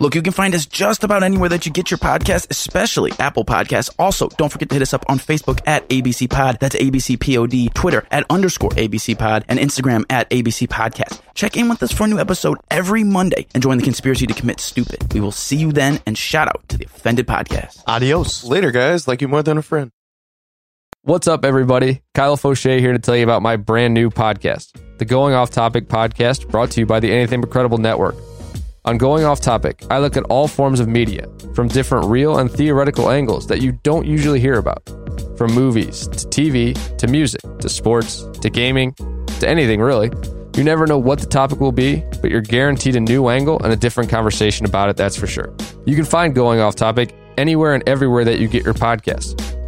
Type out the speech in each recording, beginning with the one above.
Look, you can find us just about anywhere that you get your podcast, especially Apple Podcasts. Also, don't forget to hit us up on Facebook at ABC Pod. That's ABC Pod. Twitter at underscore ABC Pod and Instagram at ABC Podcast. Check in with us for a new episode every Monday and join the conspiracy to commit stupid. We will see you then and shout out to the Offended Podcast. Adios. Later, guys. Like you more than a friend. What's up, everybody? Kyle Fauché here to tell you about my brand new podcast, the Going Off Topic podcast, brought to you by the Anything But Credible Network. On Going Off Topic, I look at all forms of media from different real and theoretical angles that you don't usually hear about. From movies to TV to music to sports to gaming to anything really. You never know what the topic will be, but you're guaranteed a new angle and a different conversation about it, that's for sure. You can find Going Off Topic anywhere and everywhere that you get your podcasts.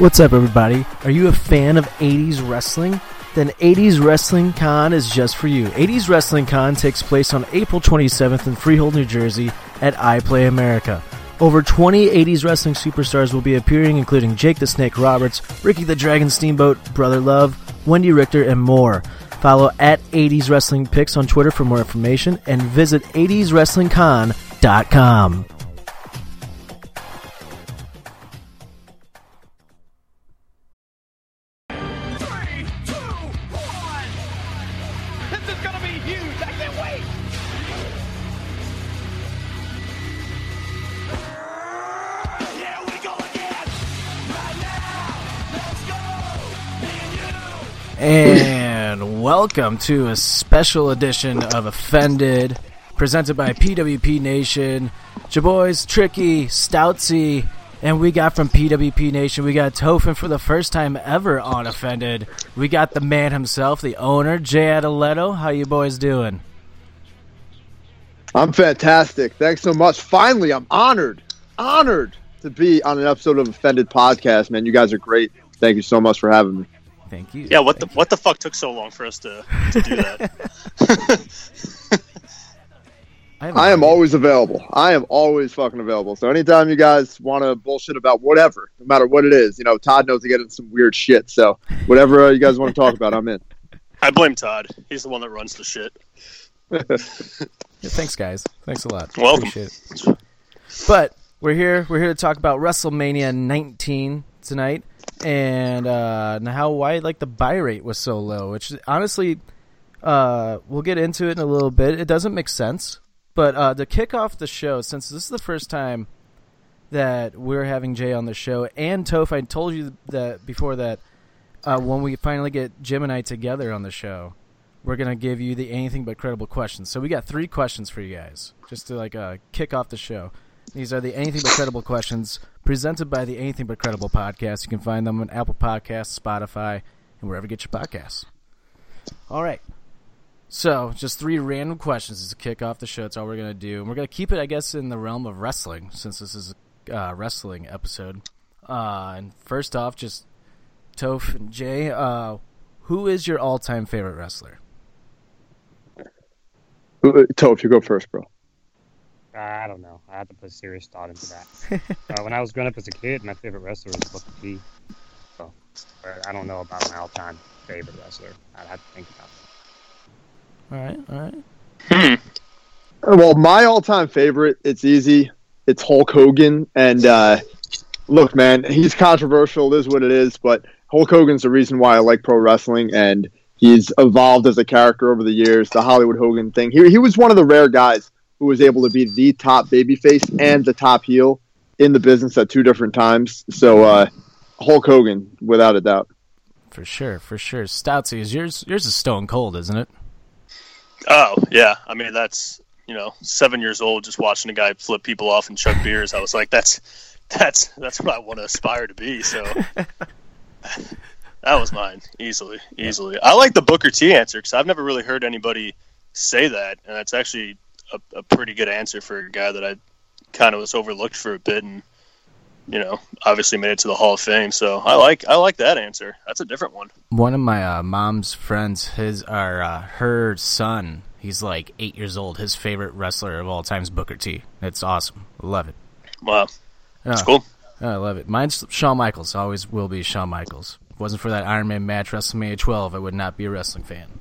What's up, everybody? Are you a fan of 80s wrestling? Then 80s Wrestling Con is just for you. 80s Wrestling Con takes place on April 27th in Freehold, New Jersey at iPlay America. Over 20 80s wrestling superstars will be appearing, including Jake the Snake Roberts, Ricky the Dragon Steamboat, Brother Love, Wendi Richter, and more. Follow at 80s Wrestling Picks on Twitter for more information and visit 80swrestlingcon.com. welcome to a special edition of Offended, presented by PWP Nation. Your boys, Tricky, Stoutsy, and we got from PWP Nation, we got Tofin for the first time ever on Offended. We got the man himself, the owner, Jay Adeletto. How you boys doing? I'm fantastic. Thanks so much. Finally, I'm honored, honored to be on an episode of Offended Podcast, man. You guys are great. Thank you so much for having me. Thank you. Yeah, what the what the fuck took so long for us to, to do that? have I am always available. I am always fucking available. So anytime you guys want to bullshit about whatever, no matter what it is, you know, Todd knows to get into some weird shit. So whatever uh, you guys want to talk about, I'm in. I blame Todd. He's the one that runs the shit. Yeah, thanks, guys. Thanks a lot. Welcome. Appreciate it. But we're here. We're here to talk about WrestleMania 19 tonight, and uh, and how why like the buy rate was so low. Which honestly, uh, we'll get into it in a little bit. It doesn't make sense, but uh, to kick off the show, since this is the first time that we're having Jay on the show, and Toph, I told you that before that uh, when we finally get Jim and I together on the show, we're gonna give you the anything but credible questions. So we got three questions for you guys, just to like uh, kick off the show. These are the anything but credible questions presented by the Anything But Credible podcast. You can find them on Apple Podcasts, Spotify, and wherever you get your podcasts. All right. So, just three random questions to kick off the show. That's all we're gonna do, and we're gonna keep it, I guess, in the realm of wrestling, since this is a uh, wrestling episode. Uh, and first off, just Toph and Jay, uh, who is your all-time favorite wrestler? Uh, Toph, you go first, bro. I don't know. I had to put serious thought into that. uh, when I was growing up as a kid, my favorite wrestler was Booker T. So, but I don't know about my all-time favorite wrestler. I'd have to think about it. All right, all right. Hmm. Well, my all-time favorite, it's easy. It's Hulk Hogan, and uh, look, man, he's controversial. It is what it is, but Hulk Hogan's the reason why I like pro wrestling, and he's evolved as a character over the years. The Hollywood Hogan thing. He he was one of the rare guys who was able to be the top babyface and the top heel in the business at two different times. So uh, Hulk Hogan, without a doubt. For sure, for sure. Stoutsy, is yours yours is stone cold, isn't it? Oh yeah, I mean that's you know seven years old just watching a guy flip people off and chug beers. I was like, that's that's that's what I want to aspire to be. So that was mine easily, easily. I like the Booker T answer because I've never really heard anybody say that, and that's actually a, a pretty good answer for a guy that I kind of was overlooked for a bit and you know obviously made it to the Hall of Fame. So I like I like that answer. That's a different one. One of my uh, mom's friends, his or uh, her son, he's like eight years old. His favorite wrestler of all time is Booker T. It's awesome. Love it. Wow, that's cool. I love it. Mine's Shawn Michaels. Always will be Shawn Michaels. If it wasn't for that Iron Man match WrestleMania 12, I would not be a wrestling fan.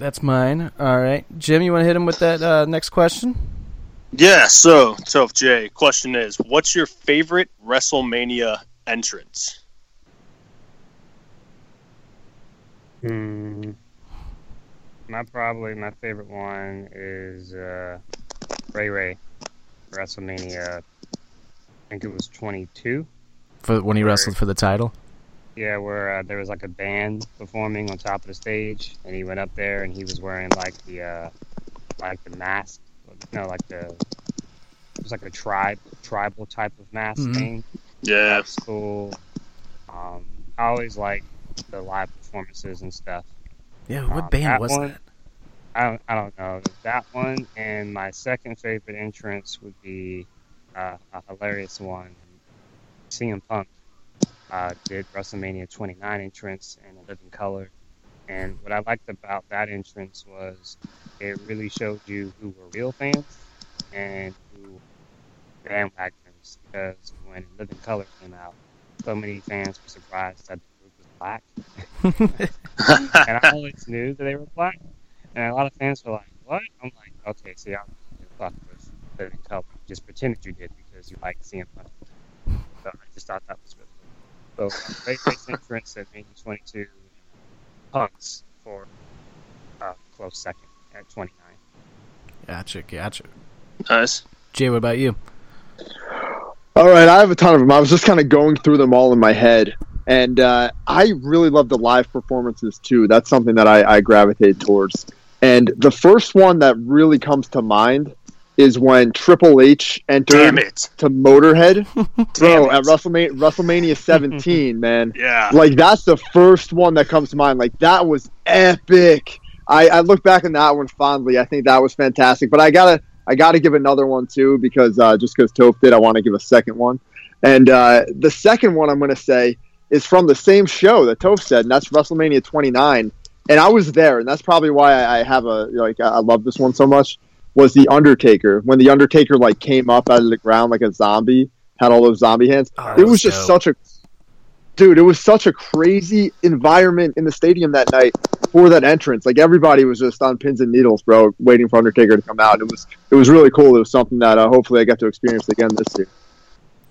But that's mine. All right, Jim, you want to hit him with that uh, next question? Yeah, so so Jay, question is, what's your favorite WrestleMania entrance? Hmm. My probably my favorite one is uh, Ray Ray, WrestleMania. I think it was 22. For when he wrestled for the title. Yeah, where uh, there was like a band performing on top of the stage, and he went up there and he was wearing like the uh, like the mask, no, like the it was like a tribe tribal type of mask Mhm. thing. Yeah, That's cool. Um, I always like the live performances and stuff. Yeah, what Um, band that was one- that? I don't, I don't know that one, and my second favorite entrance would be uh, a hilarious one. CM Punk uh, did WrestleMania 29 entrance in a living color, and what I liked about that entrance was it really showed you who were real fans and who bandwagoners. Because when Living Colour came out, so many fans were surprised that the group was black and I always knew that they were black. And a lot of fans were like, "What?" I'm like, "Okay, see, I'm fuck with living color. Just pretend that you did because you like seeing Punk." So I just thought that was really. So great race entrance at maybe 22, punks for uh, close second at 29. Gotcha, gotcha. nice. Jay, what about you? All right, I have a ton of them. I was just kind of going through them all in my head, and uh, I really love the live performances too. That's something that I, I gravitate towards. And the first one that really comes to mind is when Triple H entered Damn it. to Motorhead, Damn bro, it. at WrestleMania, WrestleMania 17, man. Yeah. Like that's the first one that comes to mind. Like that was epic. I, I look back on that one fondly. I think that was fantastic. But I gotta I gotta give another one too because uh, just because Toph did, I want to give a second one. And uh, the second one I'm gonna say is from the same show that Toph said, and that's WrestleMania 29. And I was there, and that's probably why I, I have a like I love this one so much. Was the Undertaker when the Undertaker like came up out of the ground like a zombie, had all those zombie hands. Oh, it was was just dope. such a dude. It was such a crazy environment in the stadium that night for that entrance. Like everybody was just on pins and needles, bro, waiting for Undertaker to come out. It was it was really cool. It was something that uh, hopefully I get to experience again this year.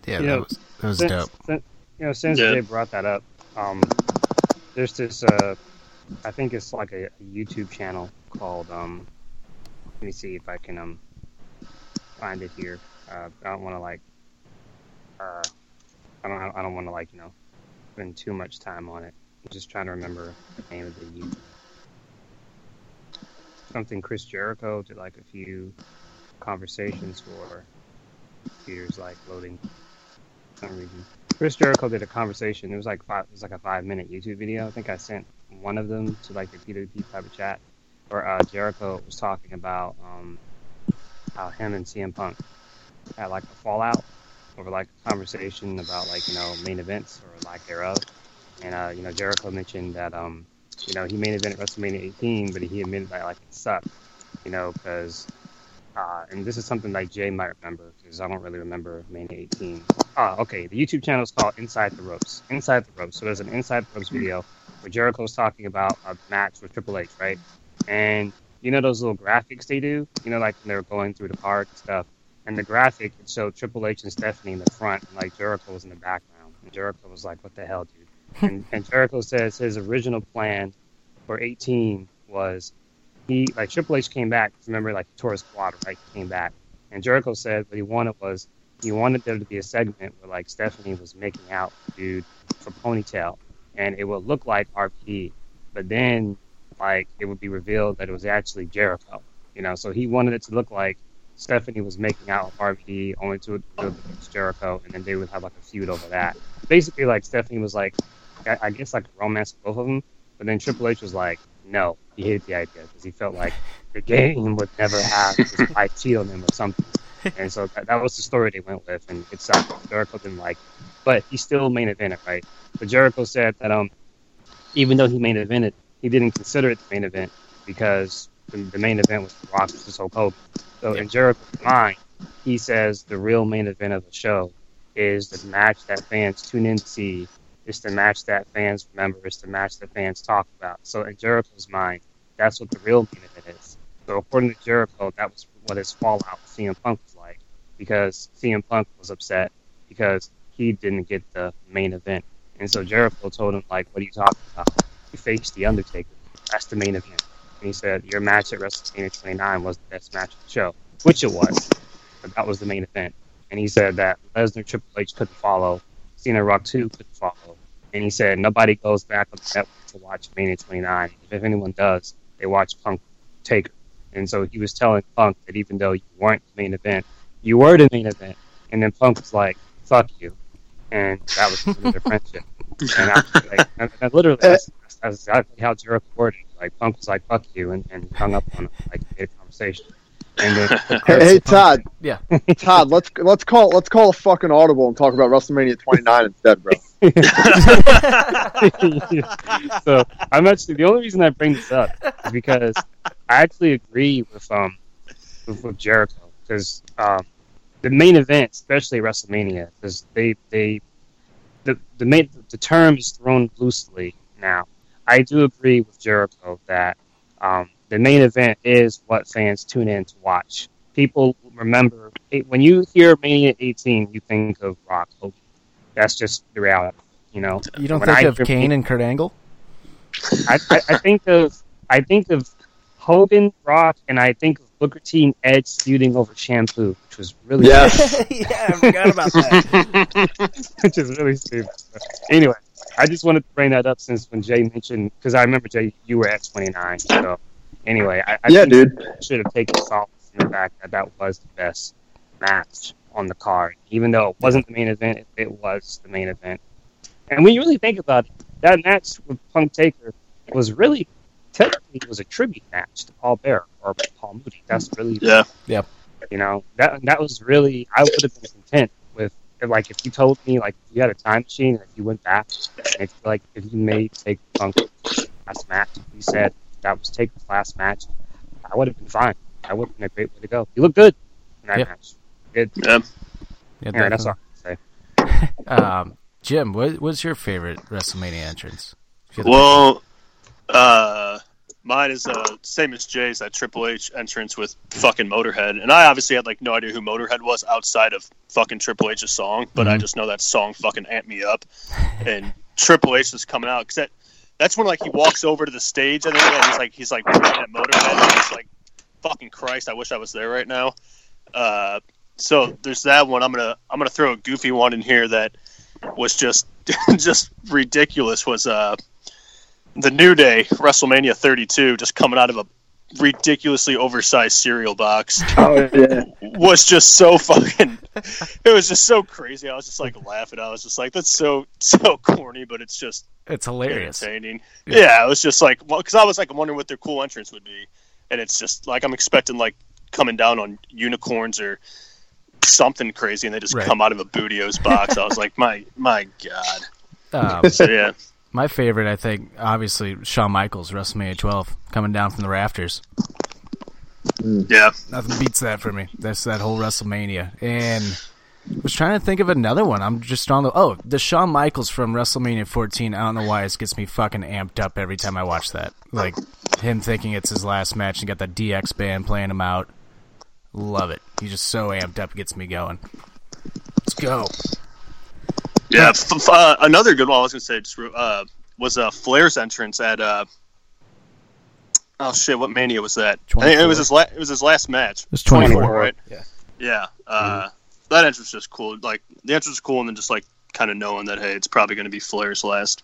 Yeah, Yeah. that was, that was since, dope. since- you know, since Yeah. they brought that up, um, there's this. Uh, I think it's like a, a YouTube channel called. Um, let me see if I can um find it here. Uh, I don't want to like. Uh, I don't. I don't want to like you know spend too much time on it. I'm just trying to remember the name of the YouTube. Something Chris Jericho did like a few conversations for. Computer's like loading for some reason. Chris Jericho did a conversation. It was like five. It was like a five minute YouTube video. I think I sent one of them to like the P2P private chat, where uh, Jericho was talking about um, how him and CM Punk had like a fallout over like a conversation about like you know main events or lack thereof. And uh, you know Jericho mentioned that um, you know he main evented WrestleMania 18, but he admitted that like it sucked. You know because uh, and this is something like Jay might remember because I don't really remember Mania 18. Ah, okay. The YouTube channel is called Inside the Ropes. Inside the Ropes. So there's an Inside the Ropes video where Jericho Jericho's talking about a match with Triple H, right? And you know those little graphics they do, you know, like when they're going through the park and stuff. And the graphic it showed Triple H and Stephanie in the front, and like Jericho was in the background. And Jericho was like, "What the hell, dude?" and, and Jericho says his original plan for 18 was he like Triple H came back. Remember, like he tore his quad, right? He came back, and Jericho said what he wanted was he wanted there to be a segment where like Stephanie was making out dude for ponytail, and it would look like RP, but then like it would be revealed that it was actually Jericho. You know, so he wanted it to look like Stephanie was making out with RP, only to reveal that it was Jericho, and then they would have like a feud over that. Basically, like Stephanie was like, I, I guess like a romance with both of them, but then Triple H was like, no, he hated the idea because he felt like the game would never have his wife cheat on him or something. And so that, that was the story they went with, and it sucked. Jericho didn't like, it. but he still main evented, right? But Jericho said that um, even though he main evented, he didn't consider it the main event because the, main event was The Rock versus Hulk Hogan. So in Jericho's mind, he says the real main event of the show is the match that fans tune in to see. It's the match that fans remember. It's the match that fans talk about. So in Jericho's mind, that's what the real main event is. So according to Jericho, that was what his fallout with CM Punk was like, because CM Punk was upset because he didn't get the main event, and so Jericho told him like, "What are you talking about? You faced the Undertaker. That's the main event." And he said, "Your match at WrestleMania 29 was the best match of the show, which it was, but that was the main event." And he said that Lesnar Triple H couldn't follow, Cena Rock 2 couldn't follow, and he said nobody goes back on the network to watch Mania 29. If anyone does, they watch Punk Taker. And so he was telling Punk that even though you weren't the main event, you were the main event. And then Punk was like, "Fuck you," and that was the end of their friendship. And I, like, and, and literally, that's, that's exactly how Jericho worded. it. Like Punk was like, "Fuck you," and, and hung up on him, like made a conversation. And then, Hey, hey Todd, Yeah. Todd, let's let's call let's call a fucking audible and talk about WrestleMania 29 instead, bro. so I'm actually the only reason I bring this up is because I actually agree with um with, with Jericho because um the main event, especially WrestleMania, because they they the the main the term is thrown loosely now. I do agree with Jericho that um, the main event is what fans tune in to watch. People remember when you hear Mania 18, you think of Rock Hogan. That's just the reality, you know. You don't When think I of Kane and Kurt Angle? I, I, I think of I think of Hogan, Rock, and I think of Booker T and Edge feuding over shampoo, which was really Yes. yeah, I forgot about that. which is really stupid. But anyway, I just wanted to bring that up since when Jay mentioned because I remember Jay, you were at 29. So anyway, I, I Yeah, think dude. should have taken solace in the fact that that was the best match on the card, even though it wasn't the main event. It, it was the main event. And when you really think about it, that match with Punk Taker was really technically it was a tribute match to Paul Bearer or Paul Moody. That's really Yeah. yeah. you know that that was really I would have been content with if, like if you told me like if you had a time machine and if you went back and if like if you made take Punk last match, you said that was Taker's last match, I would have been fine. That would have been a great way to go. You look good in that Yeah. match. Good. Yeah. Yeah, Anyway, that's all I can say. Um, Jim, what, what's your favorite WrestleMania entrance? If you had to Well, uh, mine is uh, same as Jay's that Triple H entrance with fucking Motorhead, and I obviously had like no idea who Motorhead was outside of fucking Triple H's song, but I Mhm. just know that song fucking amped me up, and Triple H is coming out because that that's when like he walks over to the stage and then he's like he's like at Motorhead, and it's like fucking Christ, I wish I was there right now. Uh, so there's that one. I'm gonna I'm gonna throw a goofy one in here that was just just ridiculous. Was uh the New Day WrestleMania 32 just coming out of a ridiculously oversized cereal box. Oh yeah. was just so fucking it was just so crazy. I was just like laughing. I was just like that's so so corny but it's just It's hilarious. entertaining. Yeah, it was just like well because i was like wondering what their cool entrance would be. And it's just like i'm expecting like coming down on unicorns or something crazy and they just Right. come out of a Booty-O's box. I was like my my god. Um, so yeah my favorite, I think, obviously Shawn Michaels, WrestleMania 12, coming down from the rafters. Mm. yeah Nothing beats that for me. That's that whole WrestleMania. And I was trying to think of another one. I'm just on the oh, the Shawn Michaels from WrestleMania 14. I don't know why it gets me fucking amped up every time I watch that. Like him thinking it's his last match and got that DX band playing him out. Love it. He's just so amped up, gets me going. Let's go. Yeah, f- f- uh, another good one I was gonna say just, uh, was uh, Flair's entrance at uh, Oh shit! What mania was that? I 24. it was his la- it was his last match. It was 24. right? Yeah. Yeah. Uh, That entrance was just cool. Like the entrance was cool, and then just like kind of knowing that hey, it's probably going to be Flair's last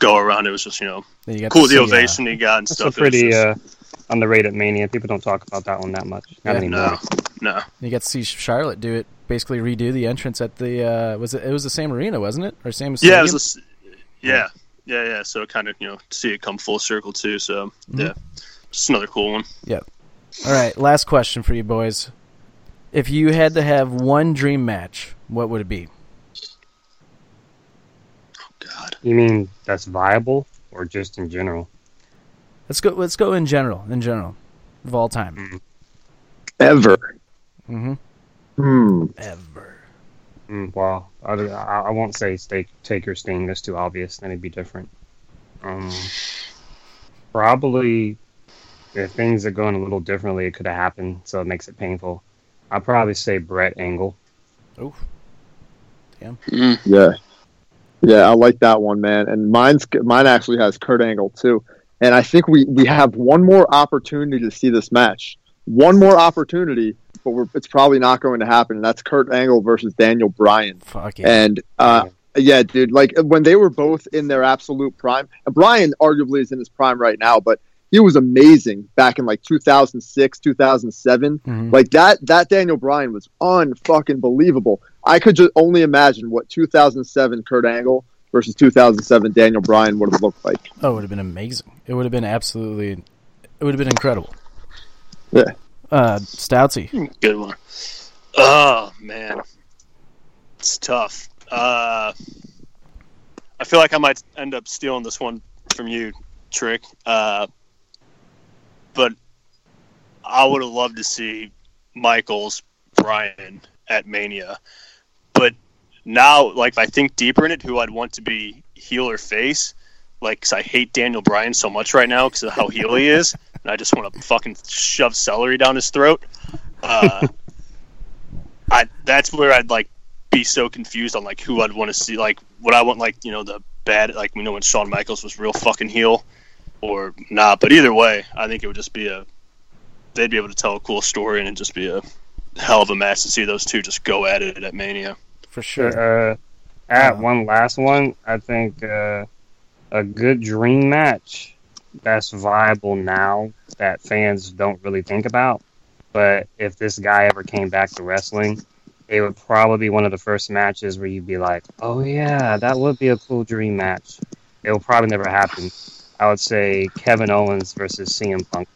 go around. It was just you know you cool the see, uh, ovation he got and That's stuff. a pretty it was just, uh, underrated mania. People don't talk about that one that much. Not Yeah. anymore. no, no. You got to see Charlotte do it. Basically, redo the entrance at the uh, was it? It was the same arena, wasn't it? Or same stadium? Yeah, it was. A, s- yeah, yeah, yeah. So kind of you know see it come full circle too. So Mm-hmm. yeah, just another cool one. Yeah. All right, last question for you boys. If you had to have one dream match, what would it be? Oh God. You mean that's viable or just in general? Let's go. Let's go in general. In general, of all time. Ever. Mm-hmm. Hmm. Ever. Mm, well, I, I I won't say take Taker Sting. That's too obvious. Then it'd be different. Um, probably if things are going a little differently, it could have happened, so it makes it painful. I'd probably say Bret Angle. Oof. Damn. Yeah. Yeah, I like that one, man. And mine's mine actually has Kurt Angle too. And I think we we have one more opportunity to see this match. One more opportunity, but we're, it's probably not going to happen. And that's Kurt Angle versus Daniel Bryan. Fuck yeah. And uh, yeah, dude, like when they were both in their absolute prime, and Bryan arguably is in his prime right now, but he was amazing back in like 2006, 2007. Mhm. Like that, that Daniel Bryan was unfucking believable. I could just only imagine what 2007 Kurt Angle versus 2007 Daniel Bryan would have looked like. Oh, it would have been amazing. It would have been absolutely. It would have been incredible. Yeah. Uh, Stoutsy. Good one. Oh man, it's tough. Uh, I feel like I might end up stealing this one from you, Trick. Uh, but I would have loved to see Michaels Bryan at Mania. But now, like, if I think deeper in it, who I'd want to be heel or face, like, 'cause I hate Daniel Bryan so much right now because of how heel he is, and I just want to fucking shove celery down his throat. Uh, I that's where I'd like be so confused on like who I'd want to see. Like, would I want like you know the bad like we know when Shawn Michaels was real fucking heel, or not? But either way, I think it would just be a they'd be able to tell a cool story and it'd just be a hell of a match to see those two just go at it at Mania. For sure. Uh, at one last one, I think uh, a good dream match that's viable now that fans don't really think about. But if this guy ever came back to wrestling, it would probably be one of the first matches where you'd be like, "Oh yeah, that would be a cool dream match." It will probably never happen. I would say Kevin Owens versus CM Punk.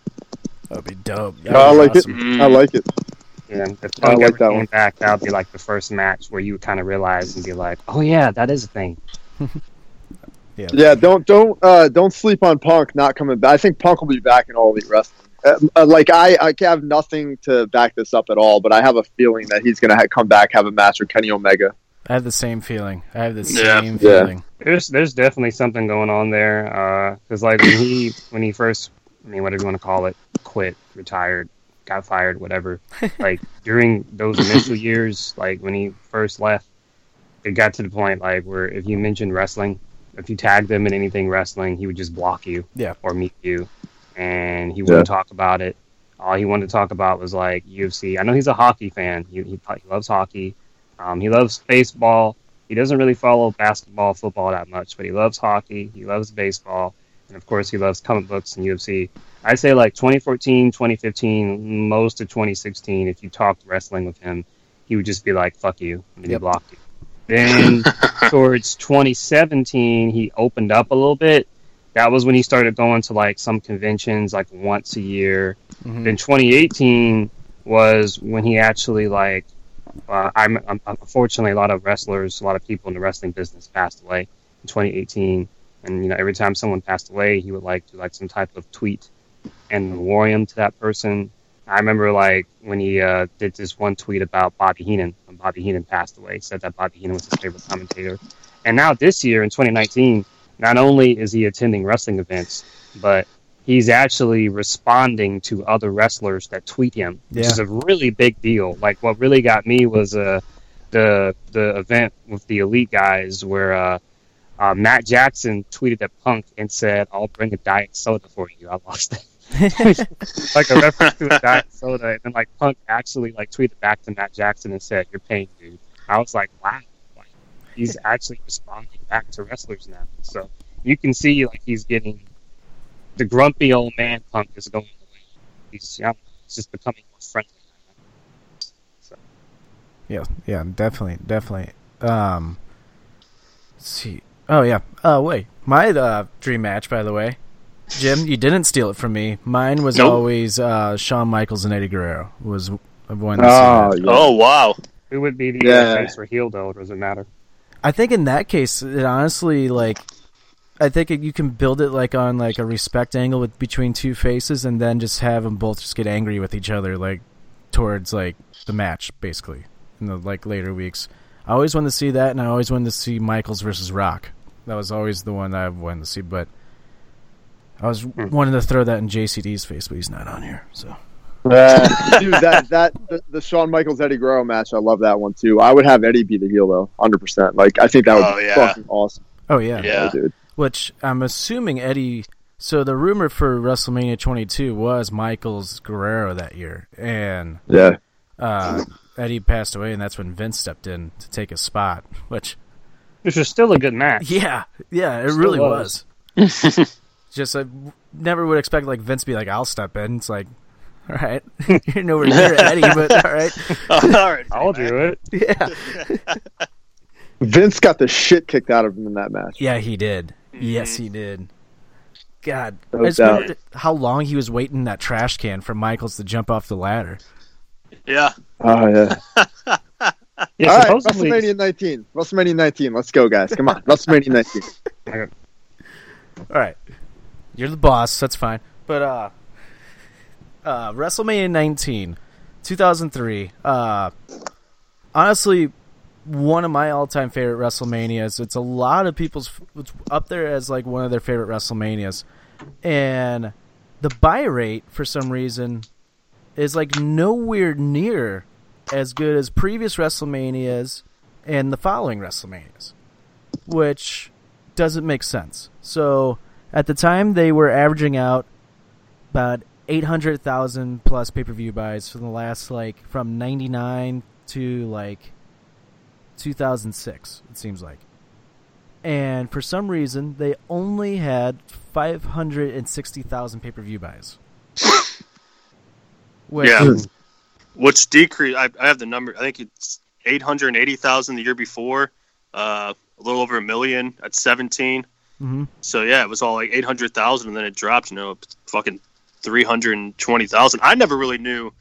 That would be dope. No, I like it. Mm. I like it. You know, if I Punk like ever that came one. back, that would be like the first match where you would kind of realize and be like, "Oh yeah, that is a thing." Yeah. Yeah, don't don't uh, don't sleep on Punk not coming back. I think Punk will be back in All Elite Wrestling. Uh, uh, like I, I have nothing to back this up at all, but I have a feeling that he's going to ha- come back, have a match with Kenny Omega. I have the same feeling. I have the Yeah. same Yeah. feeling. There's there's definitely something going on there. Because like when he when he first, I mean whatever you want to call it, quit, retired, got fired, whatever. like during those initial years, like when he first left, it got to the point like where if you mentioned wrestling, if you tagged him in anything wrestling, he would just block you, Yeah. or mute you, and he wouldn't talk about it. All he wanted to talk about was like UFC. I know he's a hockey fan. He he, he loves hockey. Um, he loves baseball. He doesn't really follow basketball, football that much, but he loves hockey. He loves baseball, and of course, he loves comic books and UFC. I'd say like 2014, 2015, most of 2016. If you talked wrestling with him, he would just be like, "Fuck you," and then Yep. he blocked you. Then towards 2017, he opened up a little bit. That was when he started going to like some conventions, like once a year. Mhm. Then 2018 was when he actually like. Uh, I'm, I'm unfortunately a lot of wrestlers, a lot of people in the wrestling business passed away in 2018, and you know every time someone passed away, he would like do like some type of tweet and memoriam to that person. I remember like when he uh, did this one tweet about Bobby Heenan Bobby Heenan passed away. He said that Bobby Heenan was his favorite commentator. And now this year in 2019, not only is he attending wrestling events, but he's actually responding to other wrestlers that tweet him, which Yeah. is a really big deal. Like what really got me was uh, the the event with the elite guys where uh, uh, Matt Jackson tweeted at Punk and said, "I'll bring a diet soda for you." I lost it. like a reference to a diet soda, and then like Punk actually like tweeted back to Matt Jackson and said, "You're paying, dude." I was like, "Wow." Like, he's actually responding back to wrestlers now. So you can see like he's getting the grumpy old man Punk is going away. He's, yeah, he's just becoming more friendly. So Yeah, yeah, definitely, definitely. Um, let's see. Oh yeah. Oh wait, my uh, dream match, by the way, Jim, you didn't steal it from me. Mine was Nope. always uh, Shawn Michaels and Eddie Guerrero. Was I wanted to see Oh, that. yeah. Oh wow. who would be the Yeah. yeah. face or heel though? Does it matter? I think in that case, it honestly like. I think it, you can build it like on like a respect angle with between two faces, and then just have them both just get angry with each other, like towards like the match, basically in the like later weeks. I always wanted to see that, and I always wanted to see Michaels versus Rock. That was always the one that I wanted to see, but I was wanting to throw that in JCD's face, but he's not on here. So Dude, that that the, the Shawn Michaels Eddie Guerrero match, I love that one too. I would have Eddie be the heel though, hundred percent. Like I think that would Oh, be yeah. fucking awesome, oh yeah, Yeah. dude. which I'm assuming Eddie. So the rumor for WrestleMania 22 was Michaels Guerrero that year, and Yeah, uh, Eddie passed away, and that's when Vince stepped in to take his spot. Which, Which is still a good match. yeah, yeah, it Still really was. was. Just I never would expect like Vince to be like, "I'll step in." It's like, all right, you're nowhere near Eddie, but all right, All right. I'll do it. yeah, Vince got the shit kicked out of him in that match. yeah, he did. Mm-hmm. Yes, he did. God, No I just doubt. wondered how long he was waiting in that trash can for Michaels to jump off the ladder. Yeah. Oh yeah. Yeah, All right, supposedly, WrestleMania 19. WrestleMania 19. Let's go, guys. Come on, WrestleMania 19. All right, you're the boss. That's fine. But uh, uh, WrestleMania 19, 2003. Uh, honestly, one of my all-time favorite WrestleManias. It's a lot of people's. It's up there as like one of their favorite WrestleManias, and the buy rate for some reason is like nowhere near as good as previous WrestleManias and the following WrestleManias, which doesn't make sense. So at the time, they were averaging out about 800,000 plus pay per view buys from the last, like, from 99 to, like, 2006, it seems like. And for some reason, they only had 560,000 pay per view buys. Which, yeah. which decreased, I, I have the number, I think it's 880,000 the year before, uh, a little over a million at 17. Mm-hmm. So yeah, it was all like eight hundred thousand, and then it dropped. You know, fucking three hundred twenty thousand. I never really knew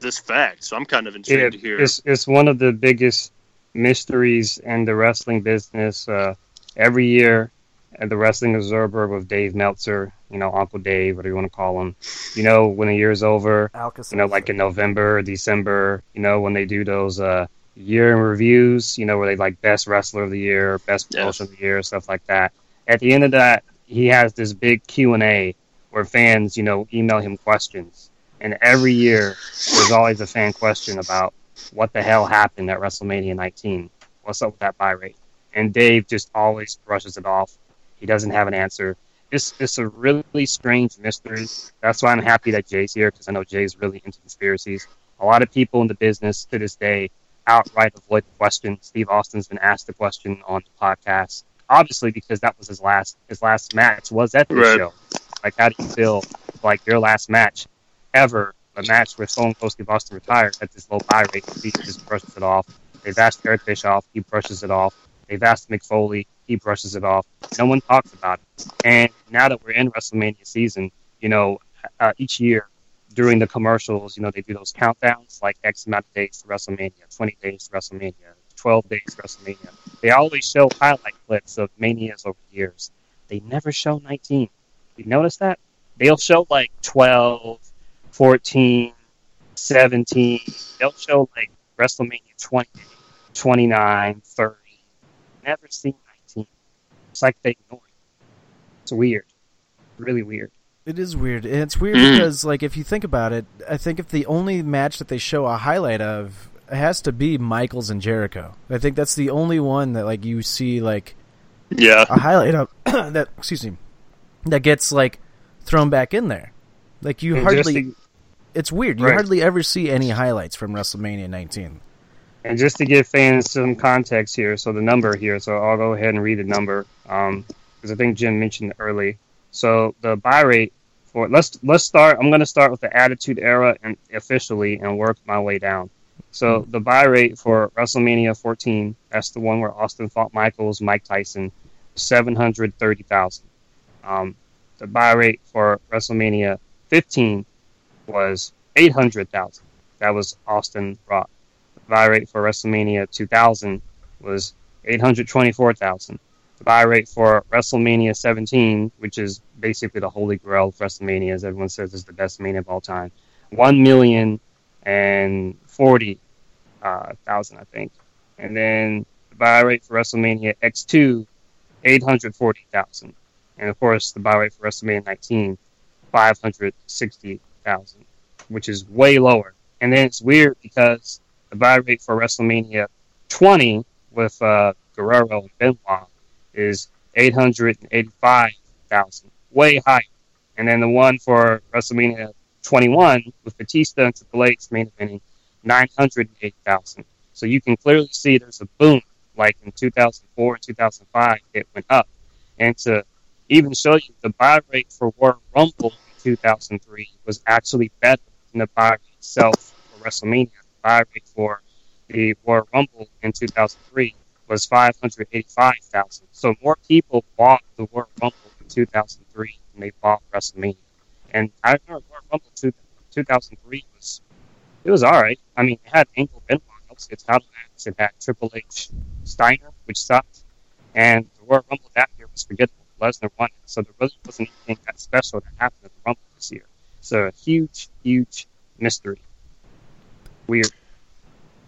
this fact, so I'm kind of intrigued it, to hear. It's it's one of the biggest mysteries in the wrestling business. Uh, every year, at the Wrestling Observer with Dave Meltzer, you know, Uncle Dave, whatever you want to call him. You know, when the year's over, you know, like in November, December, you know, when they do those uh, year in reviews, you know, where they like best wrestler of the year, best promotion yes. of the year, stuff like that. At the end of that, he has this big Q and A where fans, you know, email him questions. And every year, there's always a fan question about what the hell happened at WrestleMania 19. What's up with that buy rate? And Dave just always brushes it off. He doesn't have an answer. It's, it's a really strange mystery. That's why I'm happy that Jay's here because I know Jay's really into conspiracies. A lot of people in the business to this day outright avoid the question. Steve Austin's been asked the question on the podcast, obviously because that was his last his last match was at the Right. show. Like, how do you feel like your last match ever, a match where Stone Cold Steve Austin retired at this low buy rate? He just brushes it off. They've asked Eric Bischoff, he brushes it off. They've asked Mick Foley, he brushes it off. No one talks about it. And now that we're in WrestleMania season, you know, uh, each year during the commercials, you know, they do those countdowns, like X amount of days to WrestleMania, 20 days to WrestleMania, 12 days to WrestleMania. They always show highlight clips of Manias over the years. They never show 19. You notice that? They'll show like 12, 14, 17. They'll show like WrestleMania 20, 29, 30. Never seen 19. It's like they ignore it. It's weird. Really weird. It is weird. And it's weird Mm. because, like, if you think about it, I think if the only match that they show a highlight of has to be Michaels and Jericho. I think that's the only one that, like, you see, like, yeah. a highlight of that, excuse me, that gets, like, thrown back in there. Like you And hardly. to- it's weird. You Right. hardly ever see any highlights from WrestleMania 19. And just to give fans some context here, so the number here, so I'll go ahead and read the number um, because I think Jim mentioned it early. So the buy rate for let's let's start. I'm going to start with the Attitude Era and officially and work my way down. So the buy rate for WrestleMania 14, that's the one where Austin fought Michaels, Mike Tyson, 730,000. Um, the buy rate for WrestleMania 15 was 800,000. That was Austin Rock The buy rate for WrestleMania 2000 was 824,000. The buy rate for WrestleMania 17, which is basically the holy grail of WrestleMania, as everyone says is the best mania of all time, one million and forty thousand, I think. And then the buy rate for WrestleMania X2, 840,000. And of course, the buy rate for WrestleMania 19, 560,000, which is way lower. And then it's weird because the buy rate for WrestleMania 20 with uh, Guerrero and Benoit is 885,000, way higher. And then the one for WrestleMania 21 with Batista and Triple H main eventing, 908,000. So you can clearly see there's a boom, like in 2004 and 2005, it went up. And to even show you the buy rate for Royal Rumble in 2003 was actually better than the buy rate itself for WrestleMania. The buy rate for the Royal Rumble in 2003 was 585,000. So more people bought the Royal Rumble in 2003 than they bought WrestleMania. And I remember Royal Rumble two, 2003 was it was all right. I mean, it had Angle Benoit, it's title match. It had Triple H Steiner, which sucked, and the Royal Rumble that year was forgettable. Lesnar won it, so there really wasn't anything that special that happened at the Rumble this year. So a huge, huge mystery. Weird.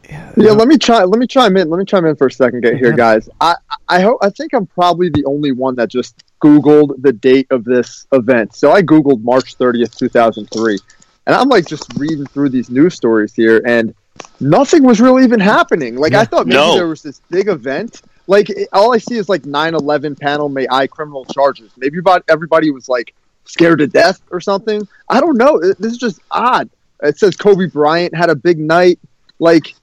Yeah, let me try. Let me chime in. Let me chime in for a second, get here, mm-hmm. guys. I I hope I think I'm probably the only one that just Googled the date of this event. So I Googled March 30th, 2003, and I'm like just reading through these news stories here, and nothing was really even happening. Like I thought maybe No. there was this big event. Like it, all I see is like 9/11 panel may I criminal charges. Maybe about everybody was like scared to death or something. I don't know. It- This is just odd. It says Kobe Bryant had a big night. Like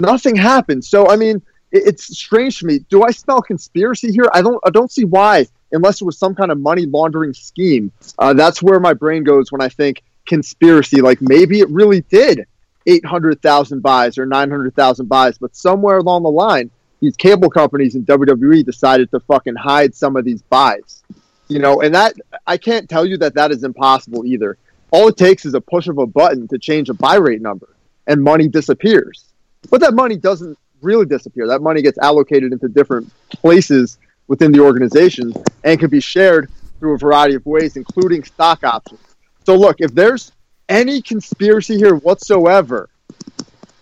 nothing happened. So I mean, it, it's strange to me. Do I smell conspiracy here? I don't. I don't see why, unless it was some kind of money laundering scheme. Uh, that's where my brain goes when I think conspiracy. Like maybe it really did eight hundred thousand buys or nine hundred thousand buys, but somewhere along the line, these cable companies in WWE decided to fucking hide some of these buys. You know, and that I can't tell you that that is impossible either. All it takes is a push of a button to change a buy rate number, and money disappears. But that money doesn't really disappear. That money gets allocated into different places within the organization and can be shared through a variety of ways, including stock options. So, look, if there's any conspiracy here whatsoever,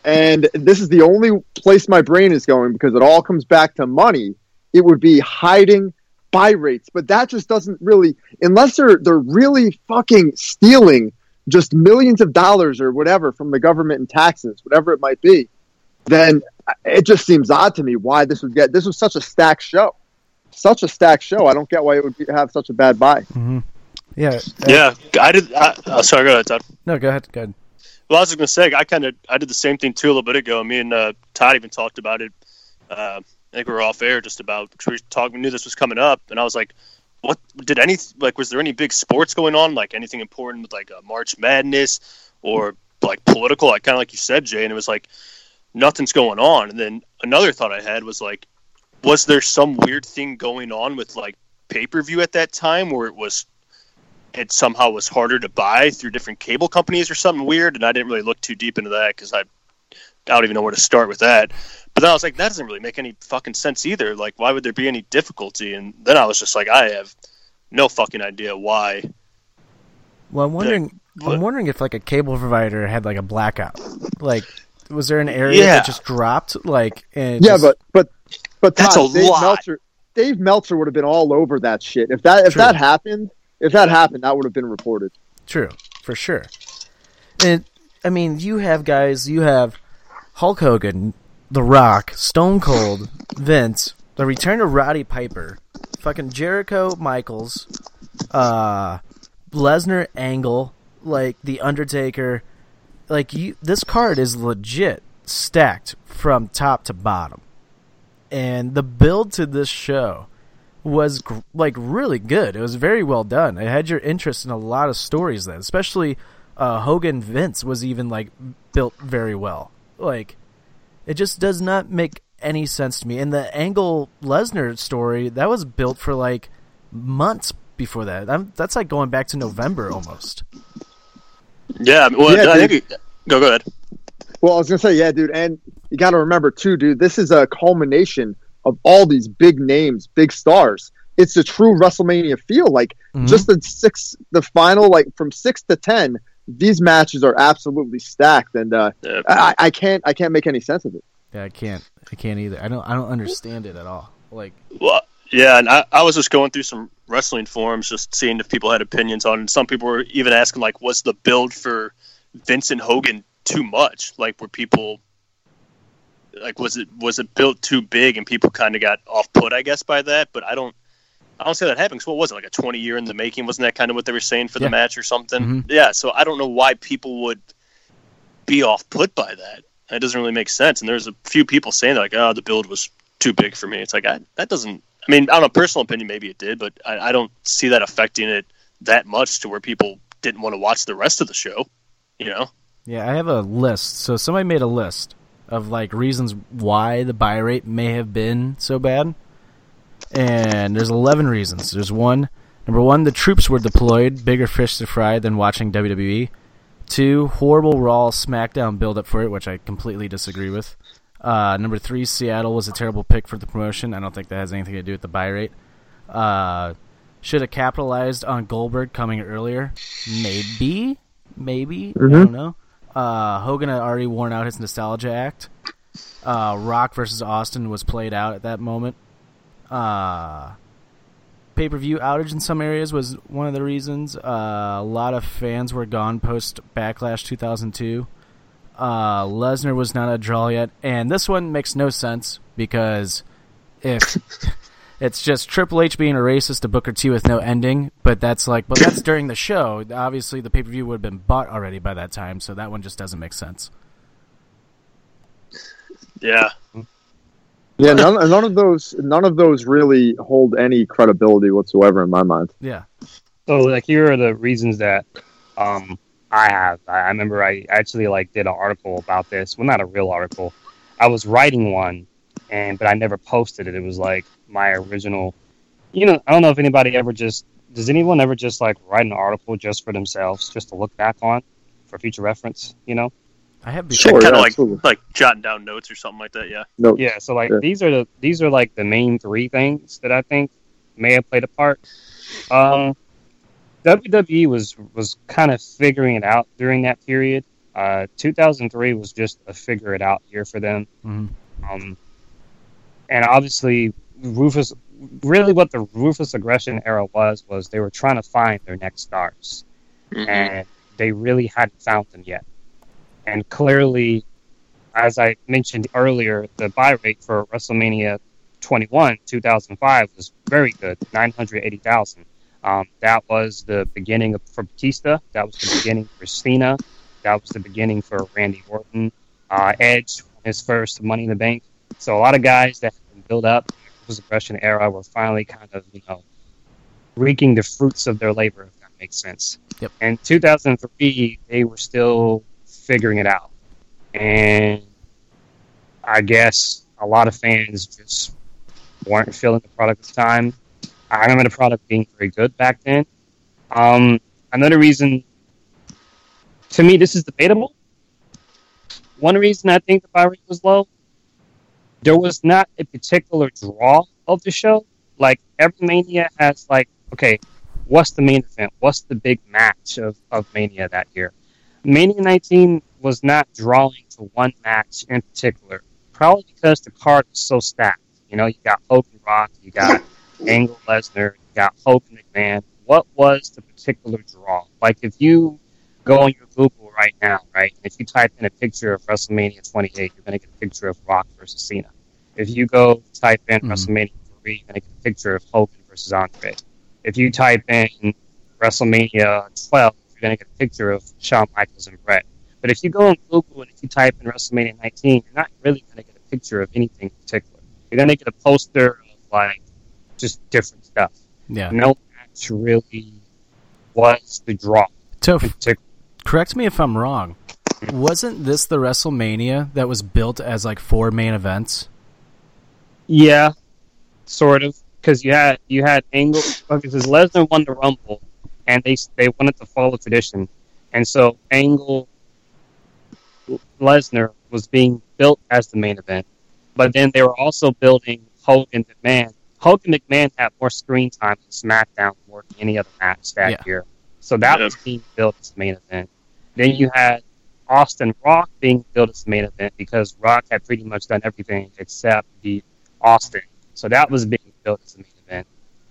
and this is the only place my brain is going because it all comes back to money, it would be hiding buy rates. But that just doesn't really, unless they're they're really fucking stealing just millions of dollars or whatever from the government and taxes, whatever it might be, then it just seems odd to me why this would get. This was such a stacked show, such a stacked show. I don't get why it would be, have such a bad buy. Mm-hmm. Yeah. uh, Yeah, I did. I, uh, sorry, go ahead, Todd. No, go ahead. Go ahead. Well, I was just gonna say, I kind of I did the same thing too a little bit ago. Me and uh, Todd even talked about it. Uh, I think we were off air just about because we talked. We knew this was coming up, and I was like, "What did any like? Was there any big sports going on? Like anything important with like uh, March Madness or like political? Like kind of like you said, Jay." And it was like nothing's going on. And then another thought I had was like, was there some weird thing going on with like pay per view at that time where it was it somehow was harder to buy through different cable companies or something weird, and I didn't really look too deep into that because I, I don't even know where to start with that. But then I was like, that doesn't really make any fucking sense either. Like, why would there be any difficulty? And then I was just like, I have no fucking idea why. Well, I'm wondering. what- I'm wondering if like a cable provider had like a blackout. Like, was there an area Yeah. that just dropped? Like, and Yeah, just- but but but That's a Dave lot. Meltzer, Dave Meltzer would have been all over that shit. If that if True. that happened, if that happened, that would have been reported. True, for sure. And I mean, you have guys. You have Hulk Hogan, The Rock, Stone Cold, Vince, the return of Roddy Piper, fucking Jericho, Michaels, uh, Lesnar, Angle, like the Undertaker, like you, this card is legit stacked from top to bottom, and the build to this show was gr- like really good. It was very well done. It had your interest in a lot of stories then, especially uh, Hogan Vince was even like built very well. Like it just does not make any sense to me. And the Angle Lesnar story that was built for like months before that. I'm, that's like going back to November almost. Yeah, well, Yeah, I dude. think. Go, go ahead. Well, I was gonna say, yeah, dude, and you got to remember too, dude. This is a culmination of all these big names, big stars. It's a true WrestleMania feel. Like Mhm. just the six, the final, like from six to ten, these matches are absolutely stacked, and uh, Yeah. I, I can't, I can't make any sense of it. Yeah, I can't. I can't either. I don't. I don't understand it at all. Like, Well, yeah, and I, I was just going through some wrestling forums, just seeing if people had opinions on. it. Some people were even asking, like, was the build for Vincent Hogan too much? Like, were people like was it was it built too big and people kind of got off put, I guess, by that? But I don't. I don't say that happened. 'cause what was it like a twenty year in the making? Wasn't that kind of what they were saying for Yeah. the match or something? Mhm. Yeah. So I don't know why people would be off put by that. That doesn't really make sense. And there's a few people saying like, "Oh, the build was too big for me." It's like I, that doesn't. I mean, I don't know. Personal opinion, maybe it did, but I, I don't see that affecting it that much to where people didn't want to watch the rest of the show. You know? yeah, I have a list. So somebody made a list of like reasons why the buy rate may have been so bad, and there's 11 reasons. There's one. Number one, the troops were deployed, bigger fish to fry than watching WWE. Two, horrible Raw SmackDown build up for it, which I completely disagree with. Uh, number three, Seattle was a terrible pick for the promotion. I don't think that has anything to do with the buy rate. Uh, should have capitalized on Goldberg coming earlier. Maybe, maybe I don't know. Uh, Hogan had already worn out his nostalgia act. Uh, Rock versus Austin was played out at that moment. Uh, pay per view outage in some areas was one of the reasons. Uh, a lot of fans were gone post Backlash 2002. Uh, Lesnar was not a draw yet, and this one makes no sense because if it's just Triple H being a racist to Booker T with no ending, but that's like, but that's during the show. Obviously, the pay per view would have been bought already by that time, so that one just doesn't make sense. Yeah. Yeah, none, none of those, none of those really hold any credibility whatsoever in my mind. Yeah, So like here are the reasons that um I have. I I remember I actually like did an article about this. Well, not a real article. I was writing one, and but I never posted it. It was like my original. You know, I don't know if anybody ever just does anyone ever just like write an article just for themselves, just to look back on for future reference. You know. I have before. Sure, kind yeah, of like absolutely. like jotting down notes or something like that. Yeah. No, Yeah, so like Yeah. these are the these are like the main three things that I think may have played a part. Um, WWE was was kind of figuring it out during that period. Uh, 2003 was just a figure it out year for them. Mhm. Um, and obviously Ruthless, really what the Ruthless aggression era was was they were trying to find their next stars, and they really hadn't found them yet. And clearly, as I mentioned earlier, the buy rate for WrestleMania 21 2005 was very good, 980,000. Um, that was the beginning of, for Batista. That was the beginning for Cena. That was the beginning for Randy Orton. Uh, Edge, his first Money in the Bank. So a lot of guys that had been built up the aggression era were finally kind of, you know, reaping the fruits of their labor, if that makes sense. Yep. And 2003, they were still figuring it out. And I guess a lot of fans just weren't feeling the product at the time. I remember the product being very good back then. Um, another reason, to me, this is debatable. One reason I think the buy rate was low, there was not a particular draw of the show. Like every Mania has like, okay, what's the main event? What's the big match of, of Mania that year? Mania 19 was not drawing to one match in particular, probably because the card was so stacked. You know, you got Hulk Hogan Rock, you got Angle Lesnar, you got Hogan McMahon. What was the particular draw? Like if you go on your Google right now, right, if you type in a picture of WrestleMania 28, you're going to get a picture of Rock versus Cena. If you go type in Mhm. WrestleMania 3, you're going to get a picture of Hogan versus Andre. If you type in WrestleMania 12, you're going to get a picture of Shawn Michaels and Bret. But if you go on Google and if you type in WrestleMania 19, you're not really going to get a picture of anything in particular. You're going to get a poster of like just different stuff. Yeah. No match really was the draw. Toph, correct me if I'm wrong. Wasn't this the WrestleMania that was built as like four main events? Yeah, sort of. Because you had you had Angle because Lesnar won the Rumble, and they they wanted to follow tradition, and so Angle Lesnar was being built as the main event, but then they were also building Hogan McMahon. Hogan McMahon had more screen time on SmackDown more than any other match that Yeah. year, so that Yeah. was being built as the main event. Then you had Austin Rock being built as the main event because Rock had pretty much done everything except beat Austin. So that was being built as the main event.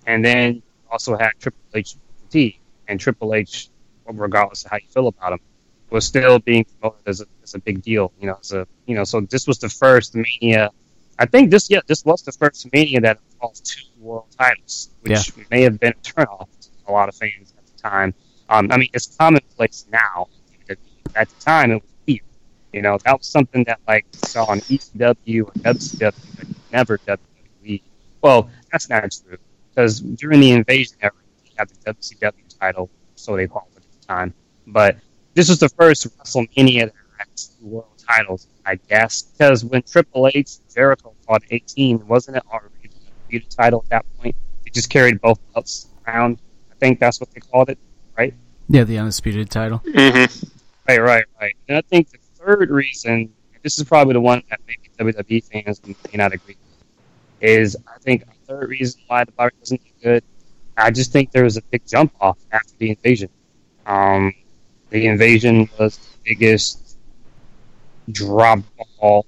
And then you also had Triple H T and Triple H, regardless of how you feel about him, was still being promoted as a, as a big deal. You know, as a you know, so this was the first Mania. I think this yeah, this was the first Mania that involved two world titles, which may have been a turnoff to a lot of fans at the time. Um, I mean, it's commonplace now. At the time, it was. You know, that was something that like saw on ECW or WCW, but never WWE. Well, that's not true because during the invasion era, we had the WCW title, so they called it at the time. But this was the first WrestleMania that had two world titles, I guess, because when Triple H and Jericho fought 18, wasn't it already the undisputed title at that point? It just carried both belts around. I think that's what they called it, right? Yeah, the undisputed title. Mm-hmm. Right, right, right. And I think the third reason, this is probably the one that maybe WWE fans may not agree with, is I think a third reason why the Rate wasn't too good. I just think there was a big jump off after the invasion. Um, the invasion was the biggest drop ball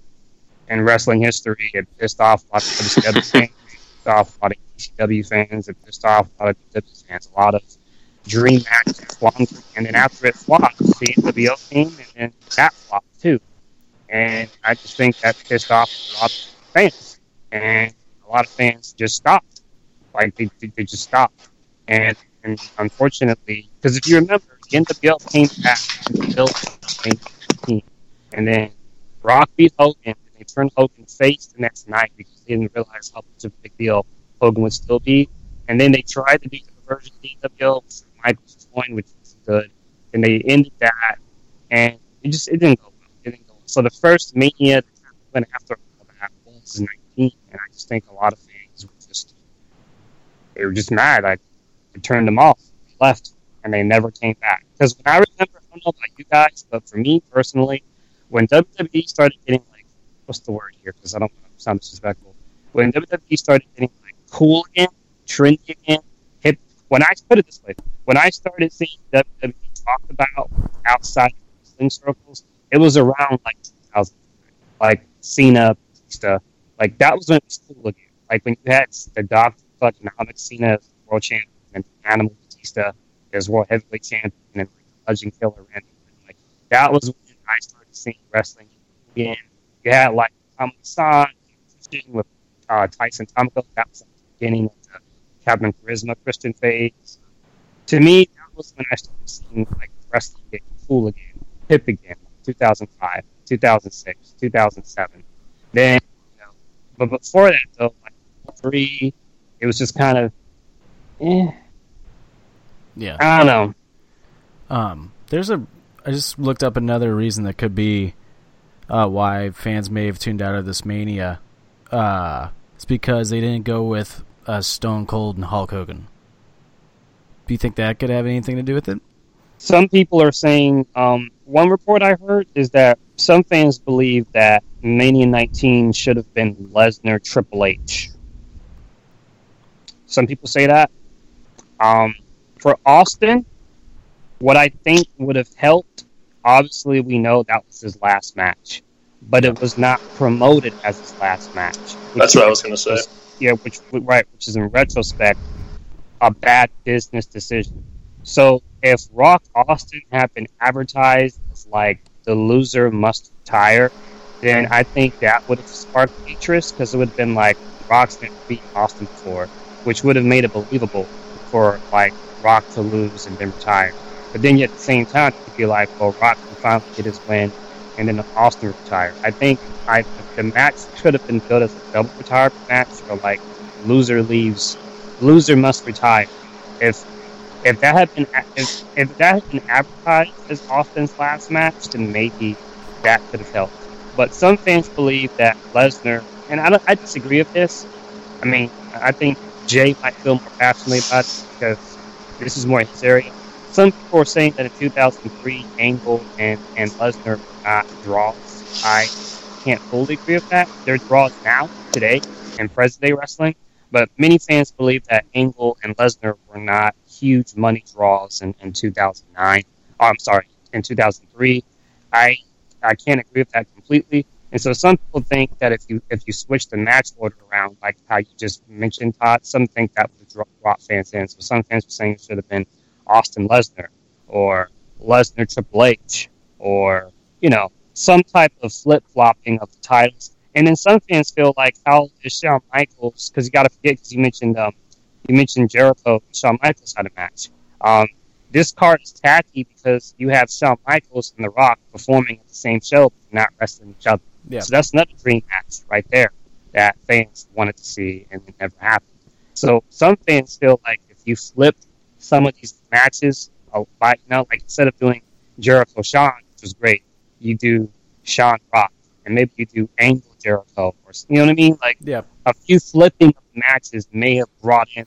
in wrestling history. It pissed off a lot of WCW fans, it pissed off a lot of ECW fans, it pissed off a lot of WWE fans, a lot of dream match flopped, and then after it flopped, the NWO came, and then that too. And I just think that pissed off a lot of fans, and a lot of fans just stopped. Like they, they, they just stopped, and and unfortunately, because if you remember, the NWO came back and built and then Rock beat Hogan, and they turned Hogan face the next night because they didn't realize how much of a big deal Hogan would still be. And then they tried to do the version of the with Michael's join, which was good. And they ended that, and it just it didn't go well. It didn't go well. So the first Mania that after that was 19, and I just think a lot of fans were just they were just mad. I turned them off, left, and they never came back. Because when I remember, I don't know about you guys, but for me personally, when WWE started getting like what's the word here? Because I don't want to sound disrespectful. When WWE started getting like cool again, trendy again, hip. When I put it this way, when I started seeing WWE talked about outside wrestling circles, it was around like 2000, like Cena, Batista. Like that was when it was cool again. Like when you had the Doctor Alex Cena as world champion and Animal Batista as world heavyweight champion and Legend Killer Randy. Like that was when I started seeing wrestling again. You had like San with uh, Tyson Tomko. That was like, the beginning of the Captain Charisma Christian phase. To me, that was when I started seeing like wrestling get cool again, hip again. 2005, 2006, 2007. Then, you know, but before that though, like three, it was just kind of, eh, Yeah. I don't know. Um, there's a. I just looked up another reason that could be uh, why fans may have tuned out of this mania. Uh, it's because they didn't go with uh, Stone Cold and Hulk Hogan. Do you think that could have anything to do with it? Some people are saying, um, one report I heard is that some fans believe that Mania 19 should have been Lesnar Triple H. Some people say that. Um, for Austin, what I think would have helped, obviously, we know that was his last match, but it was not promoted as his last match. That's what I was going to say. yeah, which right, which is in retrospect a bad business decision. So if Rock Austin had been advertised as like the loser must retire, then I think that would have sparked interest because it would have been like Rock's never beat Austin before, which would have made it believable for like Rock to lose and then retire. But then at the same time, you feel like, well, Rock can finally get his win, and then Austin retire. I think I, the match should have been built as a double retirement match, or like loser leaves, loser must retire. If if that had been if, if that had been advertised as Austin's last match, then maybe that could have helped. But some fans believe that Lesnar, and I, I disagree with this. I mean, I think Jay might feel more passionately about it because this is more his area. Some people are saying that in 2003, Angle and, and Lesnar not draws. I can't fully agree with that. They're draws now, today, in present day wrestling. But many fans believe that Angle and Lesnar were not huge money draws in, in 2009. Oh, I'm sorry, in 2003. I I can't agree with that completely. And so some people think that if you if you switch the match order around, like how you just mentioned, Todd, some think that would draw, fans in. So some fans were saying it should have been Austin Lesnar or Lesnar Triple H or you know some type of flip flopping of the titles. And then some fans feel like how is Shawn Michaels because you got to forget because you mentioned um, you mentioned Jericho and Shawn Michaels had a match. Um, this card is tacky because you have Shawn Michaels and The Rock performing at the same show, but not wrestling each other. Yeah. So that's another dream match right there that fans wanted to see and it never happened. So some fans feel like if you flip some of these matches, uh, like you know, like instead of doing Jericho Shawn, which was great, you do Shawn Rock, and maybe you do Angle Jericho, or you know what I mean? Like Yeah. a few flipping of matches may have brought in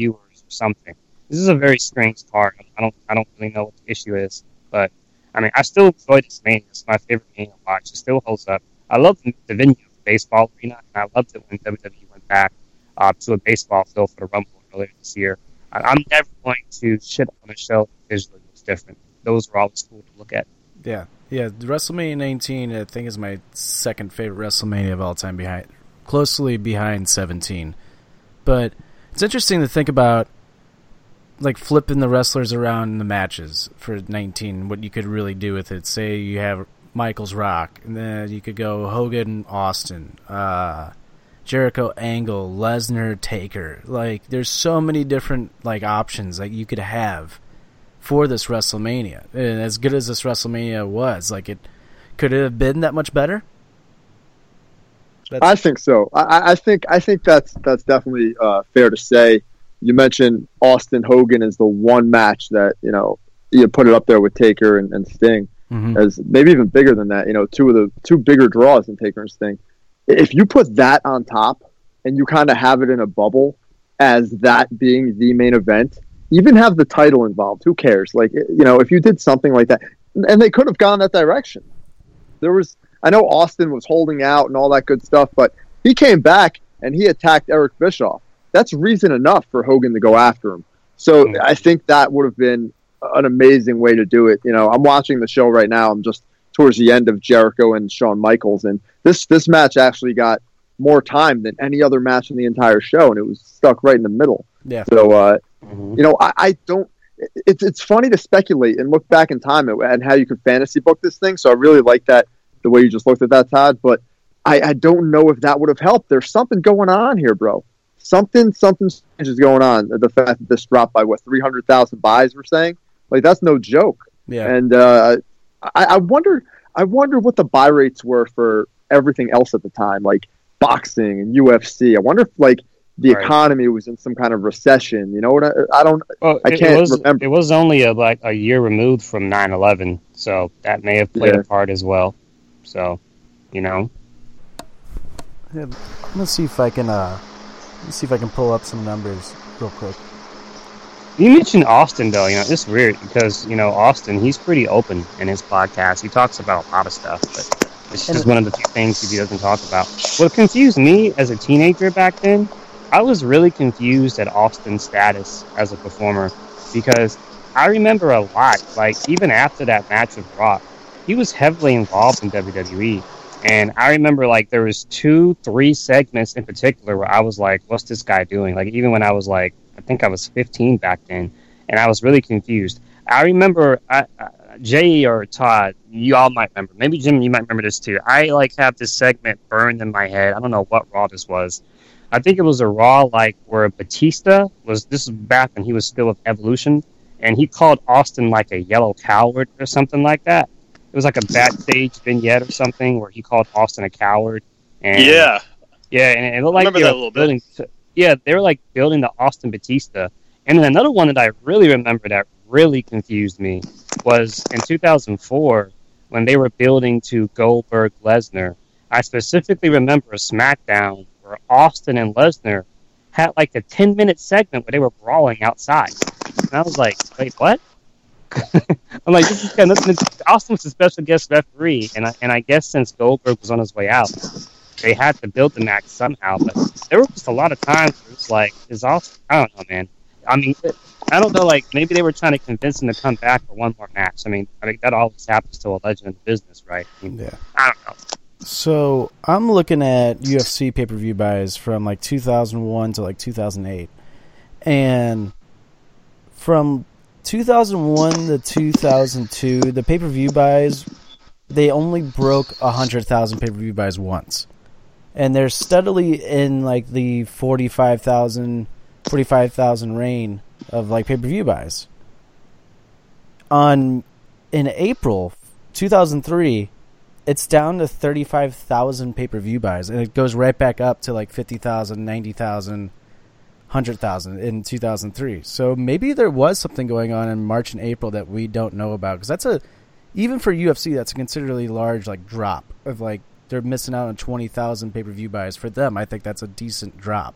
viewers or something. This is a very strange card. I don't I don't really know what the issue is, but I mean I still enjoy this mania. It's my favorite mania to watch. It still holds up. I love the, venue, the baseball arena, and I loved it when WWE went back uh, to a baseball field for the Rumble earlier this year. I, I'm never going to shit on a show that visually looks different. Those are always cool to look at. Yeah, yeah. WrestleMania 19, I think, is my second favorite WrestleMania of all time, behind closely behind 17. But it's interesting to think about, like flipping the wrestlers around in the matches for 19. What you could really do with it. Say you have Michaels Rock, and then you could go Hogan Austin, uh, Jericho Angle, Lesnar Taker. Like, there's so many different like options that you could have for this WrestleMania. And as good as this WrestleMania was, like it could it have been that much better? That's, I think so. I- I, think I think that's that's definitely uh, fair to say. You mentioned Austin Hogan is the one match that you know you put it up there with Taker and, and Sting Mhm. as maybe even bigger than that. You know, two of the two bigger draws than Taker and Sting. If you put that on top and you kind of have it in a bubble as that being the main event, even have the title involved. Who cares? Like you know, if you did something like that, and they could have gone that direction. There was, I know Austin was holding out and all that good stuff, but he came back and he attacked Eric Bischoff. That's reason enough for Hogan to go after him. So Mhm. I think that would have been an amazing way to do it. You know, I'm watching the show right now. I'm just towards the end of Jericho and Shawn Michaels, and this this match actually got more time than any other match in the entire show, and it was stuck right in the middle. yeah. So uh, you know, I, I don't. It's it's funny to speculate and look back in time and how you could fantasy book this thing. So I really like that the way you just looked at that, Todd. But I, I don't know if that would have helped. There's something going on here, bro. Something something strange is going on. The fact that this dropped by what 300,000 buys, we're saying, like that's no joke. Yeah. And uh, I, I wonder, I wonder what the buy rates were for everything else at the time, like boxing and UFC. I wonder if like the Right. economy was in some kind of recession. You know what? I, I don't. Well, I it, can't it was remember. it was only a, like a year removed from 9/11, so that may have played Yeah. a part as well. So, you know, Yeah, gonna see if I can uh, let me see if I can pull up some numbers real quick. you mentioned Austin though. You know, it's weird because you know Austin, he's pretty open in his podcast. He talks about a lot of stuff, but it's just one of the few things he doesn't talk about. What confused me as a teenager back then, I was really confused at Austin's status as a performer because I remember a lot. Like even after that match with Rock, he was heavily involved in WWE. And I remember like there was two, three segments in particular where I was like, "What's this guy doing?" Like even when I was like, I think I was 15 back then, and I was really confused. I remember I, Jay or Todd, you all might remember. Maybe Jim, you might remember this too. I like have this segment burned in my head. I don't know what Raw this was. I think it was a Raw like where Batista was. This is back when he was still with Evolution, and he called Austin like a yellow coward or something like that. It was like a backstage vignette or something where he called Austin a coward. And Yeah, yeah, and it looked like they were a little bit. building. Yeah, they were like building the Austin Batista. And then another one that I really remember that really confused me was in 2004 when they were building to Goldberg Lesnar. I specifically remember a SmackDown where Austin and Lesnar had like a 10 minute segment where they were brawling outside. And I was like, wait, what? I'm like, this is kind of, Austin was a special guest referee, and I, and I guess since Goldberg was on his way out, they had to build the match somehow. But there were just a lot of times where it's like, is Austin? I don't know, man. I mean, I don't know. Like maybe they were trying to convince him to come back for one more match. I mean, I mean that always happens to a legend in the business, right? I, mean, Yeah. I don't know. So I'm looking at UFC pay per view buys from like 2001 to like 2008, and from 2001 to 2002, the pay per view buys they only broke hundred thousand pay per view buys once, and they're steadily in like the 45,000, 45,000 reign of like pay per view buys. On in April 2003 it's down to 35,000 pay-per-view buys and it goes right back up to like 50,000, 90,000, 100,000 in 2003. So maybe there was something going on in March and April that we don't know about cuz that's a even for UFC that's a considerably large like drop of like they're missing out on 20,000 pay-per-view buys for them. I think that's a decent drop.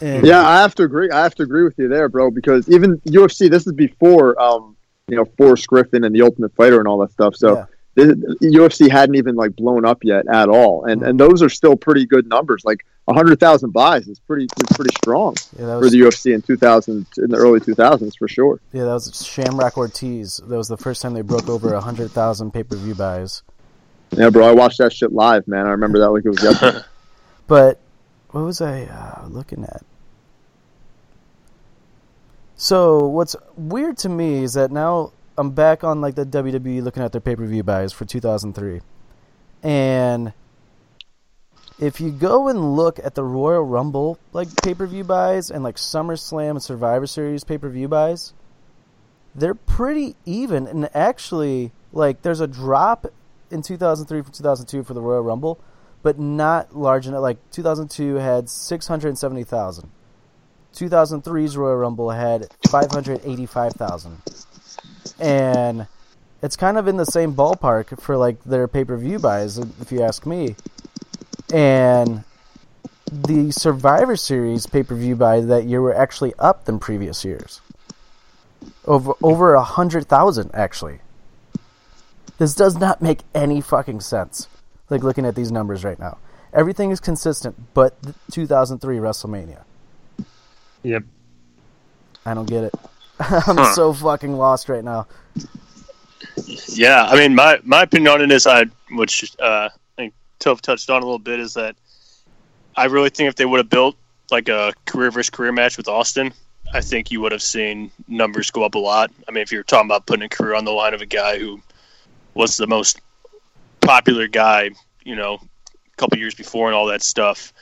And Yeah, I have to agree. I have to agree with you there, bro. Because even UFC, this is before, um, you know, Forrest Griffin and the Ultimate Fighter and all that stuff. So Yeah. The, the UFC hadn't even like blown up yet at all, and and those are still pretty good numbers. Like hundred thousand buys is pretty is pretty strong yeah, that for the UFC in two thousand in the early two thousands for sure. yeah, that was Shamrock Ortiz. That was the first time they broke over 100,000 pay-per-view buys. Yeah, bro, I watched that shit live, man. I remember that like it was yesterday. But what was I uh, looking at? So what's weird to me is that now I'm back on like the WWE looking at their pay per view buys for 2003, and if you go and look at the Royal Rumble like pay per view buys and like SummerSlam and Survivor Series pay per view buys, they're pretty even. And actually, like there's a drop in 2003 from 2002 for the Royal Rumble, but not large enough. Like 2002 had 670,000. 2003's Royal Rumble had 585,000. And it's kind of in the same ballpark for like their pay-per-view buys if you ask me. And the Survivor Series pay-per-view buy that year were actually up than previous years. Over over a hundred thousand actually. This does not make any fucking sense. Like looking at these numbers right now, everything is consistent, but 2003 WrestleMania. Yep. I don't get it. I'm so fucking lost right now. Yeah, I mean, my my opinion on it is, I which uh, I think Toph touched on a little bit, is that I really think if they would have built like a career versus career match with Austin, I think you would have seen numbers go up a lot. I mean, if you're talking about putting a career on the line of a guy who was the most popular guy, you know, a couple years before and all that stuff,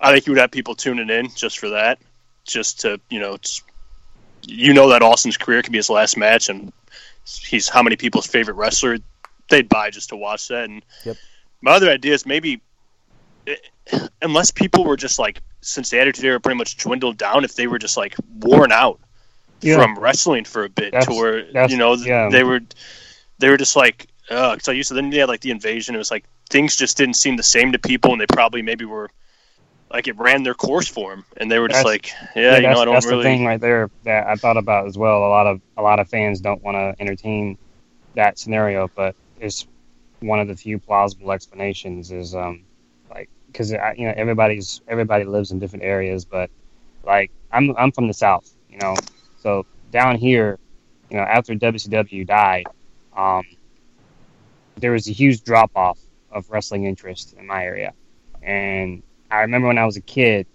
I think you would have people tuning in just for that, just to you know, it's, you know that Austin's career could be his last match, and he's how many people's favorite wrestler they'd buy just to watch that. And Yep. my other idea is maybe, eh, unless people were just like since the Attitude Era pretty much dwindled down, if they were just like worn out Yeah. from wrestling for a bit, That's- to where you know yeah. they were they were just like, uh, so I used to then they had like the invasion. It was like things just didn't seem the same to people, and they probably maybe were. Like it ran their course for them, and they were just That's- like, "Yeah, you know, I don't that's really." the thing right there that I thought about as well. A lot of a lot of fans don't want to entertain that scenario, but it's one of the few plausible explanations. Is um like because you know everybody's everybody lives in different areas, but like I'm I'm from the south, you know, so down here, you know, after WCW died, um, there was a huge drop off of wrestling interest in my area, and I remember when I was a kid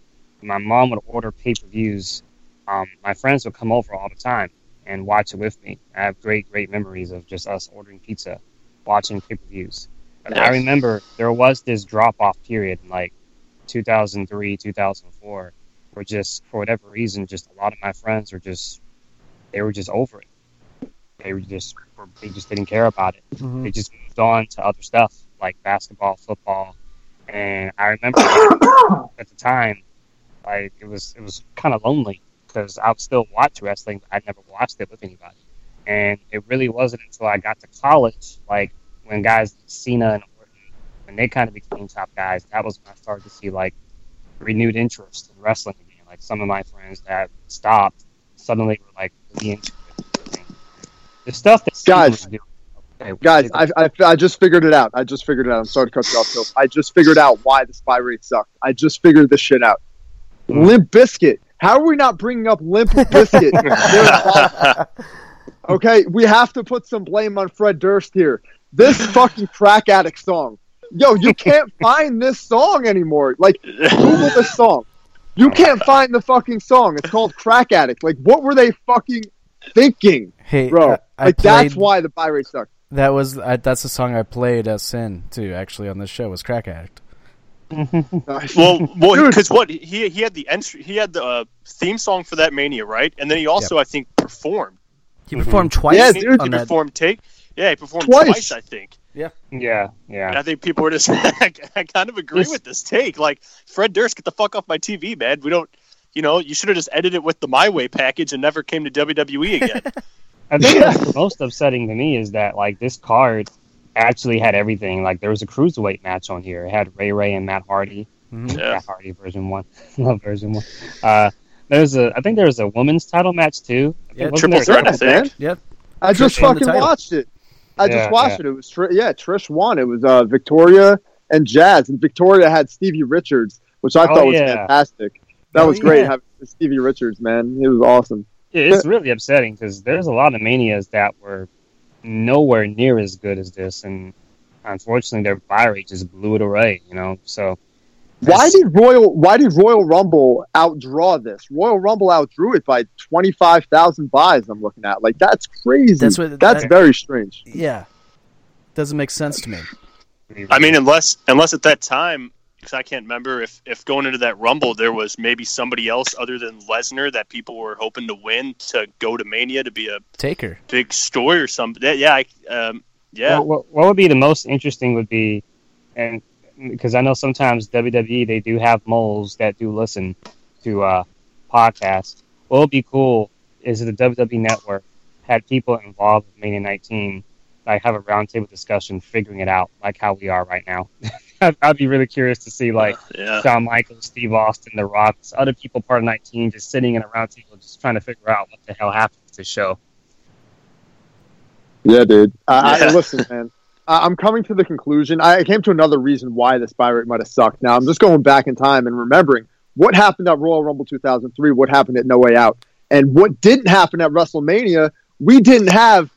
my mom would order pay per views. Um, my friends would come over all the time and watch it with me. I have great, great memories of just us ordering pizza, watching pay per views. But I remember there was this drop off period in like 2003, 2004, where just for whatever reason, just a lot of my friends were just they were just over it. They were just they just didn't care about it. Mhm. They just moved on to other stuff like basketball, football, and I remember at the time, like it was it was kind of lonely because I would still watch wrestling, but I never watched it with anybody. And it really wasn't until I got to college, like when guys like Cena and Orton, when they kind of became top guys, that was when I started to see like renewed interest in wrestling again. Like some of my friends that stopped suddenly were like really into it. The stuff that Cena Guys. was doing- Guys, I, I, I just figured it out. I just figured it out. I'm sorry to cut you off, Phil. I just figured out why the spy rate sucked. I just figured this shit out. Hmm. Limp Bizkit. How are we not bringing up Limp Bizkit? okay, we have to put some blame on Fred Durst here. This fucking crack addict song. Yo, you can't find this song anymore. Like, Google this song. You can't find the fucking song. It's called Crack Addict. Like, what were they fucking thinking, Hey, bro? I- I like, that's why the buy rate sucked. That was I, that's the song I played us in too. Actually, on this show was Crack Addict. Well, well, because what he he had the entry, he had the uh, theme song for that Mania, right? And then he also, I think, performed. He performed twice. Yeah, He- dude, he on that. performed take. Yeah, he performed Twice. twice, I think. yeah, yeah, yeah. I think people were just. I kind of agree This- with this take. Like Fred Durst, get the fuck off my TV, man. We don't. You know, you should have just edited it with the My Way package and never came to WWE again. I think that's the most upsetting to me is that like this card actually had everything. Like there was a cruiserweight match on here. It had Ray Ray and Matt Hardy. Mhm. Yeah. Matt Hardy version one. Love version one. Uh, there's a I think there was a women's title match too. I Yeah, triple there- threat, I think. Yep. I just Trish fucking watched it. I Yeah, just watched it. It was Tr- yeah, Trish won. It was uh, Victoria and Jazz, and Victoria had Stevie Richards, which I Oh, thought was yeah. fantastic. That Oh, was great yeah. having Stevie Richards, man. It was awesome. Yeah, it's really upsetting because there's a lot of manias that were nowhere near as good as this, and unfortunately their buy rate just blew it away. You know, so Why did Royal Why did Royal Rumble outdraw this? Royal Rumble outdrew it by twenty five thousand buys. I'm looking at like that's crazy. That's what- that's that- very strange. Yeah. Doesn't make sense to me. I mean, unless unless at that time, because I can't remember if if going into that Rumble there was maybe somebody else other than Lesnar that people were hoping to win to go to Mania to be a Taker. big story or something. That, yeah, I, um, yeah. What, what, what would be the most interesting would be, and because I know sometimes WWE they do have moles that do listen to uh, podcasts. What would be cool is if the WWE Network had people involved with Mania 19, like have a roundtable discussion, figuring it out, like how we are right now. I'd, I'd be really curious to see like yeah. Shawn Michaels, Steve Austin, The Rock, other people part of 19 just sitting in a roundtable, just trying to figure out what the hell happened to the show. Yeah, dude. I, I, listen, man. I- I'm coming to the conclusion. I came to another reason why this buy rate might have sucked. Now I'm just going back in time and remembering what happened at Royal Rumble 2003, what happened at No Way Out, and what didn't happen at WrestleMania. We didn't have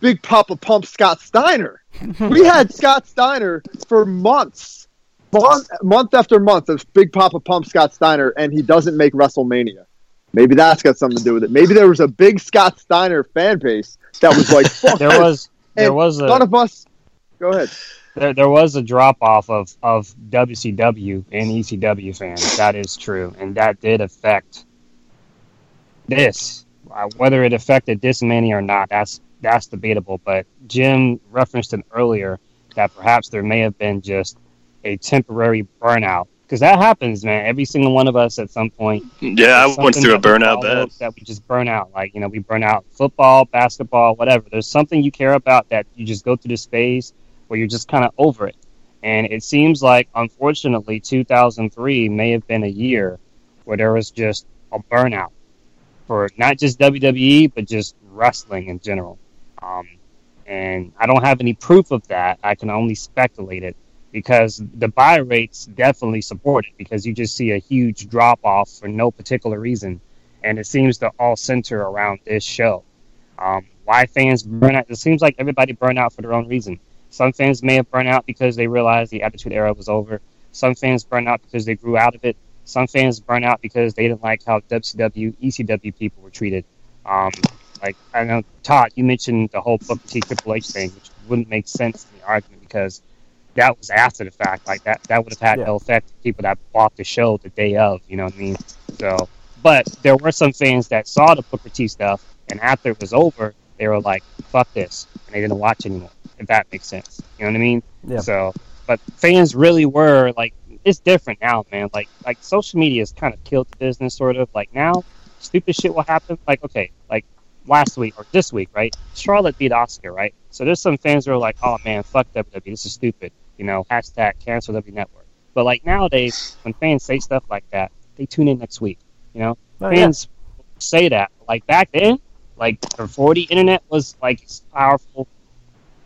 Big Papa Pump Scott Steiner. We had Scott Steiner for months, month, month after month of Big Papa Pump Scott Steiner, and he doesn't make WrestleMania. Maybe that's got something to do with it. Maybe there was a big Scott Steiner fan base that was like, "Fuck There was there And was a none of us. Go ahead. there, there was a drop off of, of WCW and ECW fans. That is true, and that did affect this. Uh, whether it affected this many or not, that's that's debatable. But Jim referenced it earlier that perhaps there may have been just a temporary burnout because that happens, man. Every single one of us at some point Yeah, I went through a burnout bad. That we just burn out. Like, you know, we burn out football, basketball, whatever. There's something you care about that you just go through this phase where you're just kind of over it. And it seems like, unfortunately, 2003 may have been a year where there was just a burnout for not just WWE, but just wrestling in general. Um, and I don't have any proof of that. I can only speculate it because the buy rates definitely support it because you just see a huge drop off for no particular reason. And it seems to all center around this show. Um, why fans burn out? It seems like everybody burn out for their own reason. Some fans may have burned out because they realized the Attitude Era was over. Some fans burn out because they grew out of it. Some fans burn out because they didn't like how WCW, ECW people were treated. Um, like I know Todd, you mentioned the whole Booker T Triple H thing, which wouldn't make sense in the argument because that was after the fact. Like that, that would have had Yeah. no effect on people that bought the show the day of. You know what I mean? So, but there were some fans that saw the Booker T stuff and after it was over, they were like, "Fuck this," and they didn't watch anymore. If that makes sense, you know what I mean? Yeah. So, but fans really were like, it's different now, man. Like, like social media has kind of killed the business, sort of. Like now, stupid shit will happen. Like, okay, last week or this week, right? Charlotte beat Asuka, right? So there's some fans who are like, "Oh man, fuck WWE, this is stupid," you know, hashtag cancel W Network. But like nowadays, when fans say stuff like that, they tune in next week. You know, Oh, yeah. fans say that. Like back then, like the 40 internet was like powerful.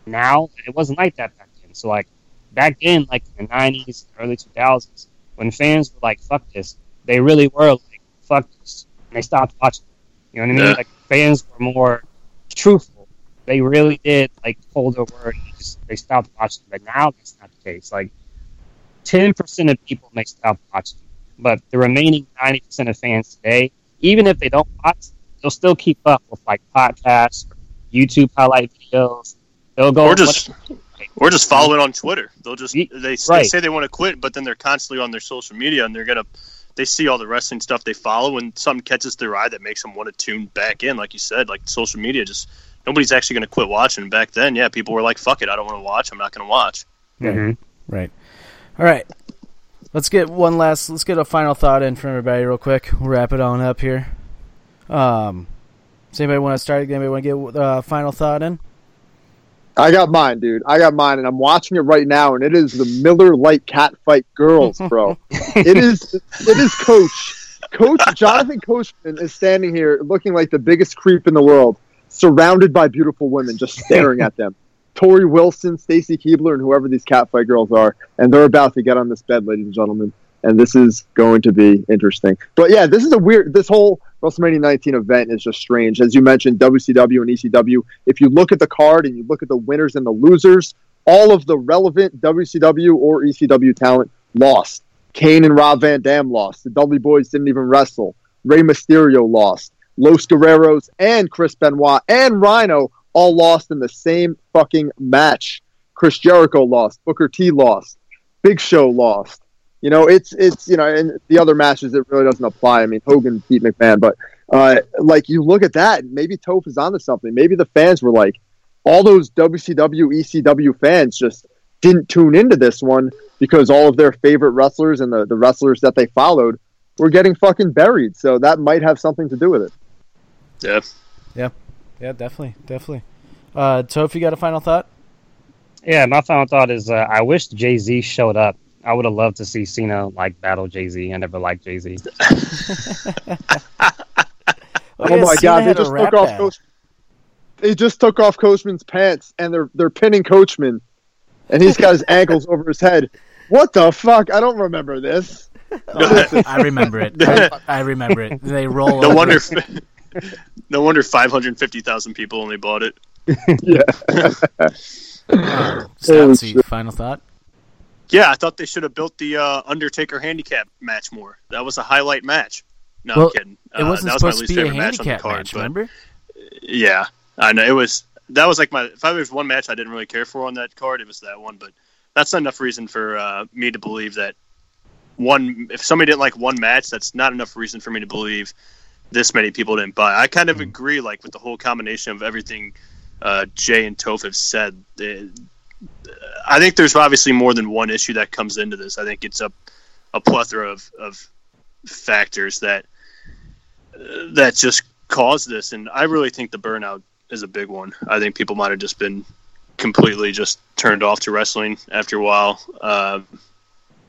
Now it wasn't like that back then. So like back then, like in the 90s, early 2000s, when fans were like, "Fuck this," they really were like, "Fuck this," and they stopped watching. You know what I mean? Yeah. Like fans were more truthful. They really did like hold their word. And just, they stopped watching. But now that's not the case. Like ten percent of people may stop watching, but the remaining ninety percent of fans today, even if they don't watch, they'll still keep up with like podcasts, YouTube highlight videos. They'll go or just or just follow it on Twitter. They'll just they, they say they want to quit, but then they're constantly on their social media and they're gonna they see all the wrestling stuff they follow and something catches their eye that makes them want to tune back in. Like you said, like social media just nobody's actually gonna quit watching. Back then, yeah, people were like, "Fuck it, I don't want to watch. I'm not gonna watch." Mhm. Right. All right. Let's get one last. Let's get a final thought in from everybody real quick. We'll wrap it on up here. Um, does anybody want to start? Anybody want to get uh, final thought in? I got mine, dude. I got mine, and I'm watching it right now, and it is the Miller Lite Catfight Girls, bro. it is, it is Coach, Coach Jonathan Coachman is standing here looking like the biggest creep in the world, surrounded by beautiful women, just staring at them. Torrie Wilson, Stacy Keibler, and whoever these Catfight girls are, and they're about to get on this bed, ladies and gentlemen. And this is going to be interesting. But yeah, this is a weird. This whole WrestleMania 19 event is just strange. As you mentioned, WCW and ECW. If you look at the card and you look at the winners and the losers, all of the relevant WCW or ECW talent lost. Kane and Rob Van Dam lost. The Dudley Boyz didn't even wrestle. Rey Mysterio lost. Los Guerreros and Chris Benoit and Rhino all lost in the same fucking match. Chris Jericho lost. Booker T lost. Big Show lost. You know, it's it's you know, and the other matches it really doesn't apply. I mean, Hogan beat McMahon, but uh, like you look at that, maybe Toph is onto something. Maybe the fans were like, all those WCW, ECW fans just didn't tune into this one because all of their favorite wrestlers and the, the wrestlers that they followed were getting fucking buried. So that might have something to do with it. Yeah, Yeah, definitely, definitely. Uh, Toph, you got a final thought? Yeah, my final thought is uh, I wish Jay Z showed up. I would have loved to see Cena like battle Jay Z. I never liked Jay Z. Oh yeah, my Cena god, they just took off battle. Coach. They just took off Coachman's pants and they're they're pinning Coachman, and he's got his ankles over his head. What the fuck? I don't remember this. I remember it. I, I remember it. They roll. no over. wonder. no wonder 550,000 people only bought it. Yeah. Stoutsy, final thought. Yeah, I thought they should have built the uh, Undertaker handicap match more. That was a highlight match. No, Well, I'm kidding. It Uh, wasn't that was my supposed to least be a favorite match on the handicap card. match. but Remember? yeah, I know it was. That was like my. If I was one match I didn't really care for on that card, it was that one. But that's not enough reason for uh, me to believe that one. If somebody didn't like one match, that's not enough reason for me to believe this many people didn't buy. I kind of agree, like with the whole combination of everything uh, Jay and Toph have said. They- I think there's obviously more than one issue that comes into this. I think it's a a plethora of, of factors that that just caused this, and I really think the burnout is a big one. I think people might have just been completely just turned off to wrestling after a while. Uh,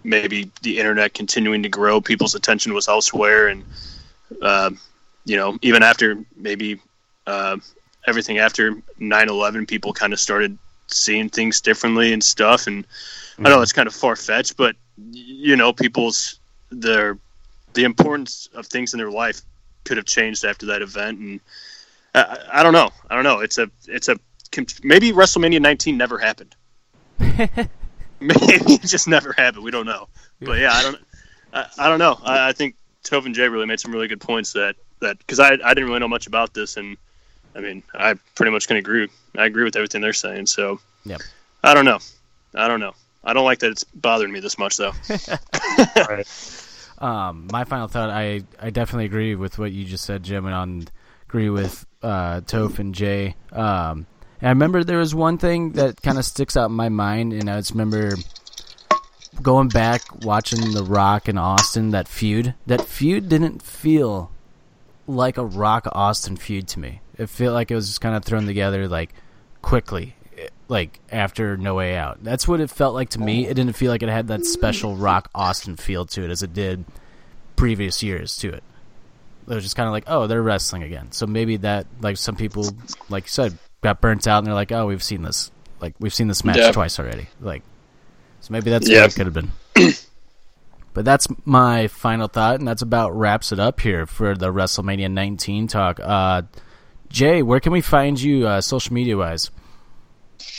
maybe the internet continuing to grow, people's attention was elsewhere, and uh, you know, even after maybe uh, everything after 9-11, people kind of started seeing things differently and stuff. And I know mm-hmm. it's kind of far fetched, but you know, people's their the importance of things in their life could have changed after that event. And I, I don't know. I don't know. It's a it's a maybe WrestleMania 19 never happened. maybe it just never happened. We don't know. But yeah, I don't. I, I don't know. I, I think Toph and Jay really made some really good points that that because I I didn't really know much about this and I mean I pretty much can agree. I agree with everything they're saying. So Yep. I don't know. I don't know. I don't like that it's bothering me this much though. Um, my final thought, I, I definitely agree with what you just said, Jim, and on agree with uh, Toph and Jay. Um, and I remember there was one thing that kind of sticks out in my mind, and I just remember going back watching The Rock and Austin that feud. That feud didn't feel like a Rock Austin feud to me. It felt like it was just kind of thrown together like quickly, like after No Way Out. That's what it felt like to me. It didn't feel like it had that special Rock Austin feel to it as it did previous years to it. It was just kind of like, oh, they're wrestling again. So maybe that, like some people, like you said, got burnt out and they're like, oh, we've seen this, like we've seen this match Yeah. twice already. Like, so maybe that's Yeah. what it could have been. But that's my final thought, and that's about wraps it up here for the WrestleMania 19 talk. Uh, Jay, where can we find you uh, social media wise?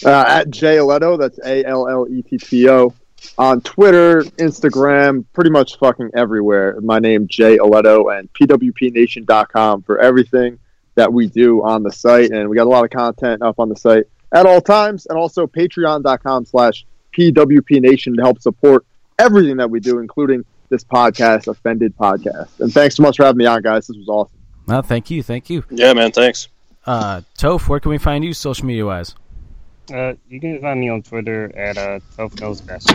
uh, at Jay Aletto. That's A L L E T T O. On Twitter, Instagram, pretty much fucking everywhere. My name Jay Aletto and PWPNation.com for everything that we do on the site, and we got a lot of content up on the site at all times, and also Patreon.com slash PWPNation to help support everything that we do, including this podcast, Offended Podcast. And thanks so much for having me on, guys. This was awesome. Well, thank you, thank you. Yeah, man. Thanks. Uh, Toph, where can we find you social media wise? Uh, you can find me on Twitter at uh, Toph Knows Best.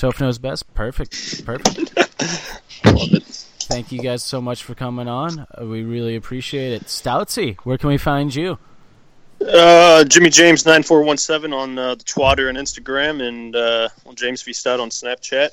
Toph knows best. Perfect, perfect. Love it. Thank you guys so much for coming on. Uh, we really appreciate it. Stoutsy, where can we find you? Uh, Jimmy James nine four one seven on uh, the Twitter and Instagram, and uh, James V Stout on Snapchat,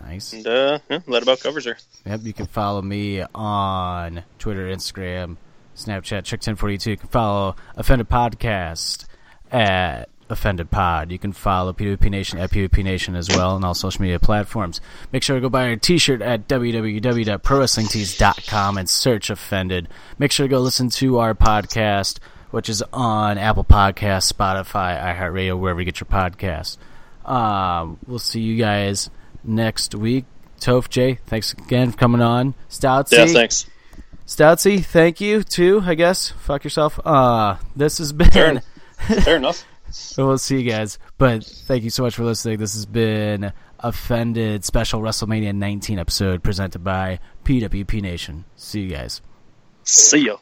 Nice. and uh, yeah, that about covers her. Yep, you can follow me on Twitter, Instagram, Snapchat, Check1042. You can follow Offended Podcast at Offended Pod. You can follow PWP Nation at PWP Nation as well on all social media platforms. Make sure to go buy our t-shirt at www.prowrestlingtees.com and search Offended. Make sure to go listen to our podcast, which is on Apple Podcasts, Spotify, iHeartRadio, wherever you get your podcasts. Um, we'll see you guys next week. Toph Jay, thanks again for coming on. Stoutsy, Yeah, thanks. Stoutsy, thank you too. I guess. Fuck yourself. Uh this has been. Fair, fair enough. we'll see you guys. But thank you so much for listening. This has been Offended Special WrestleMania 19 episode presented by PWP Nation. See you guys. See ya.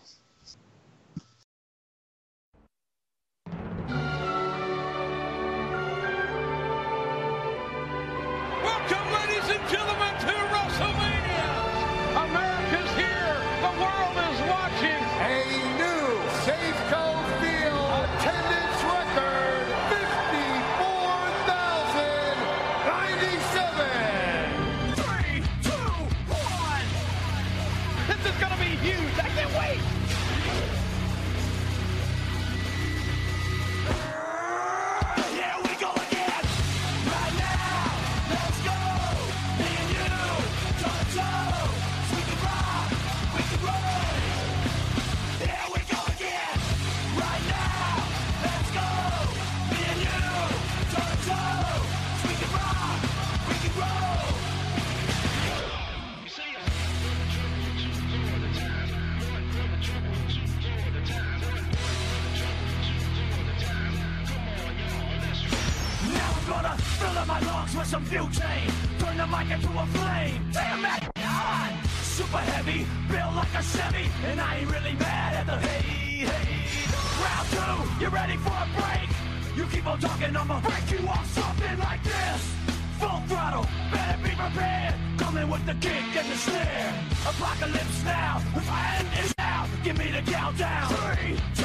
And I ain't really mad at the hey, hey. Round two, you ready for a break? You keep on talking, I'ma break you off something like this. Full throttle, better be prepared. Coming with the kick and the snare. Apocalypse now, the end is out. Give me the countdown. Three, two,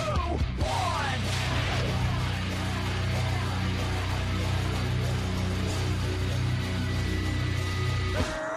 one. Here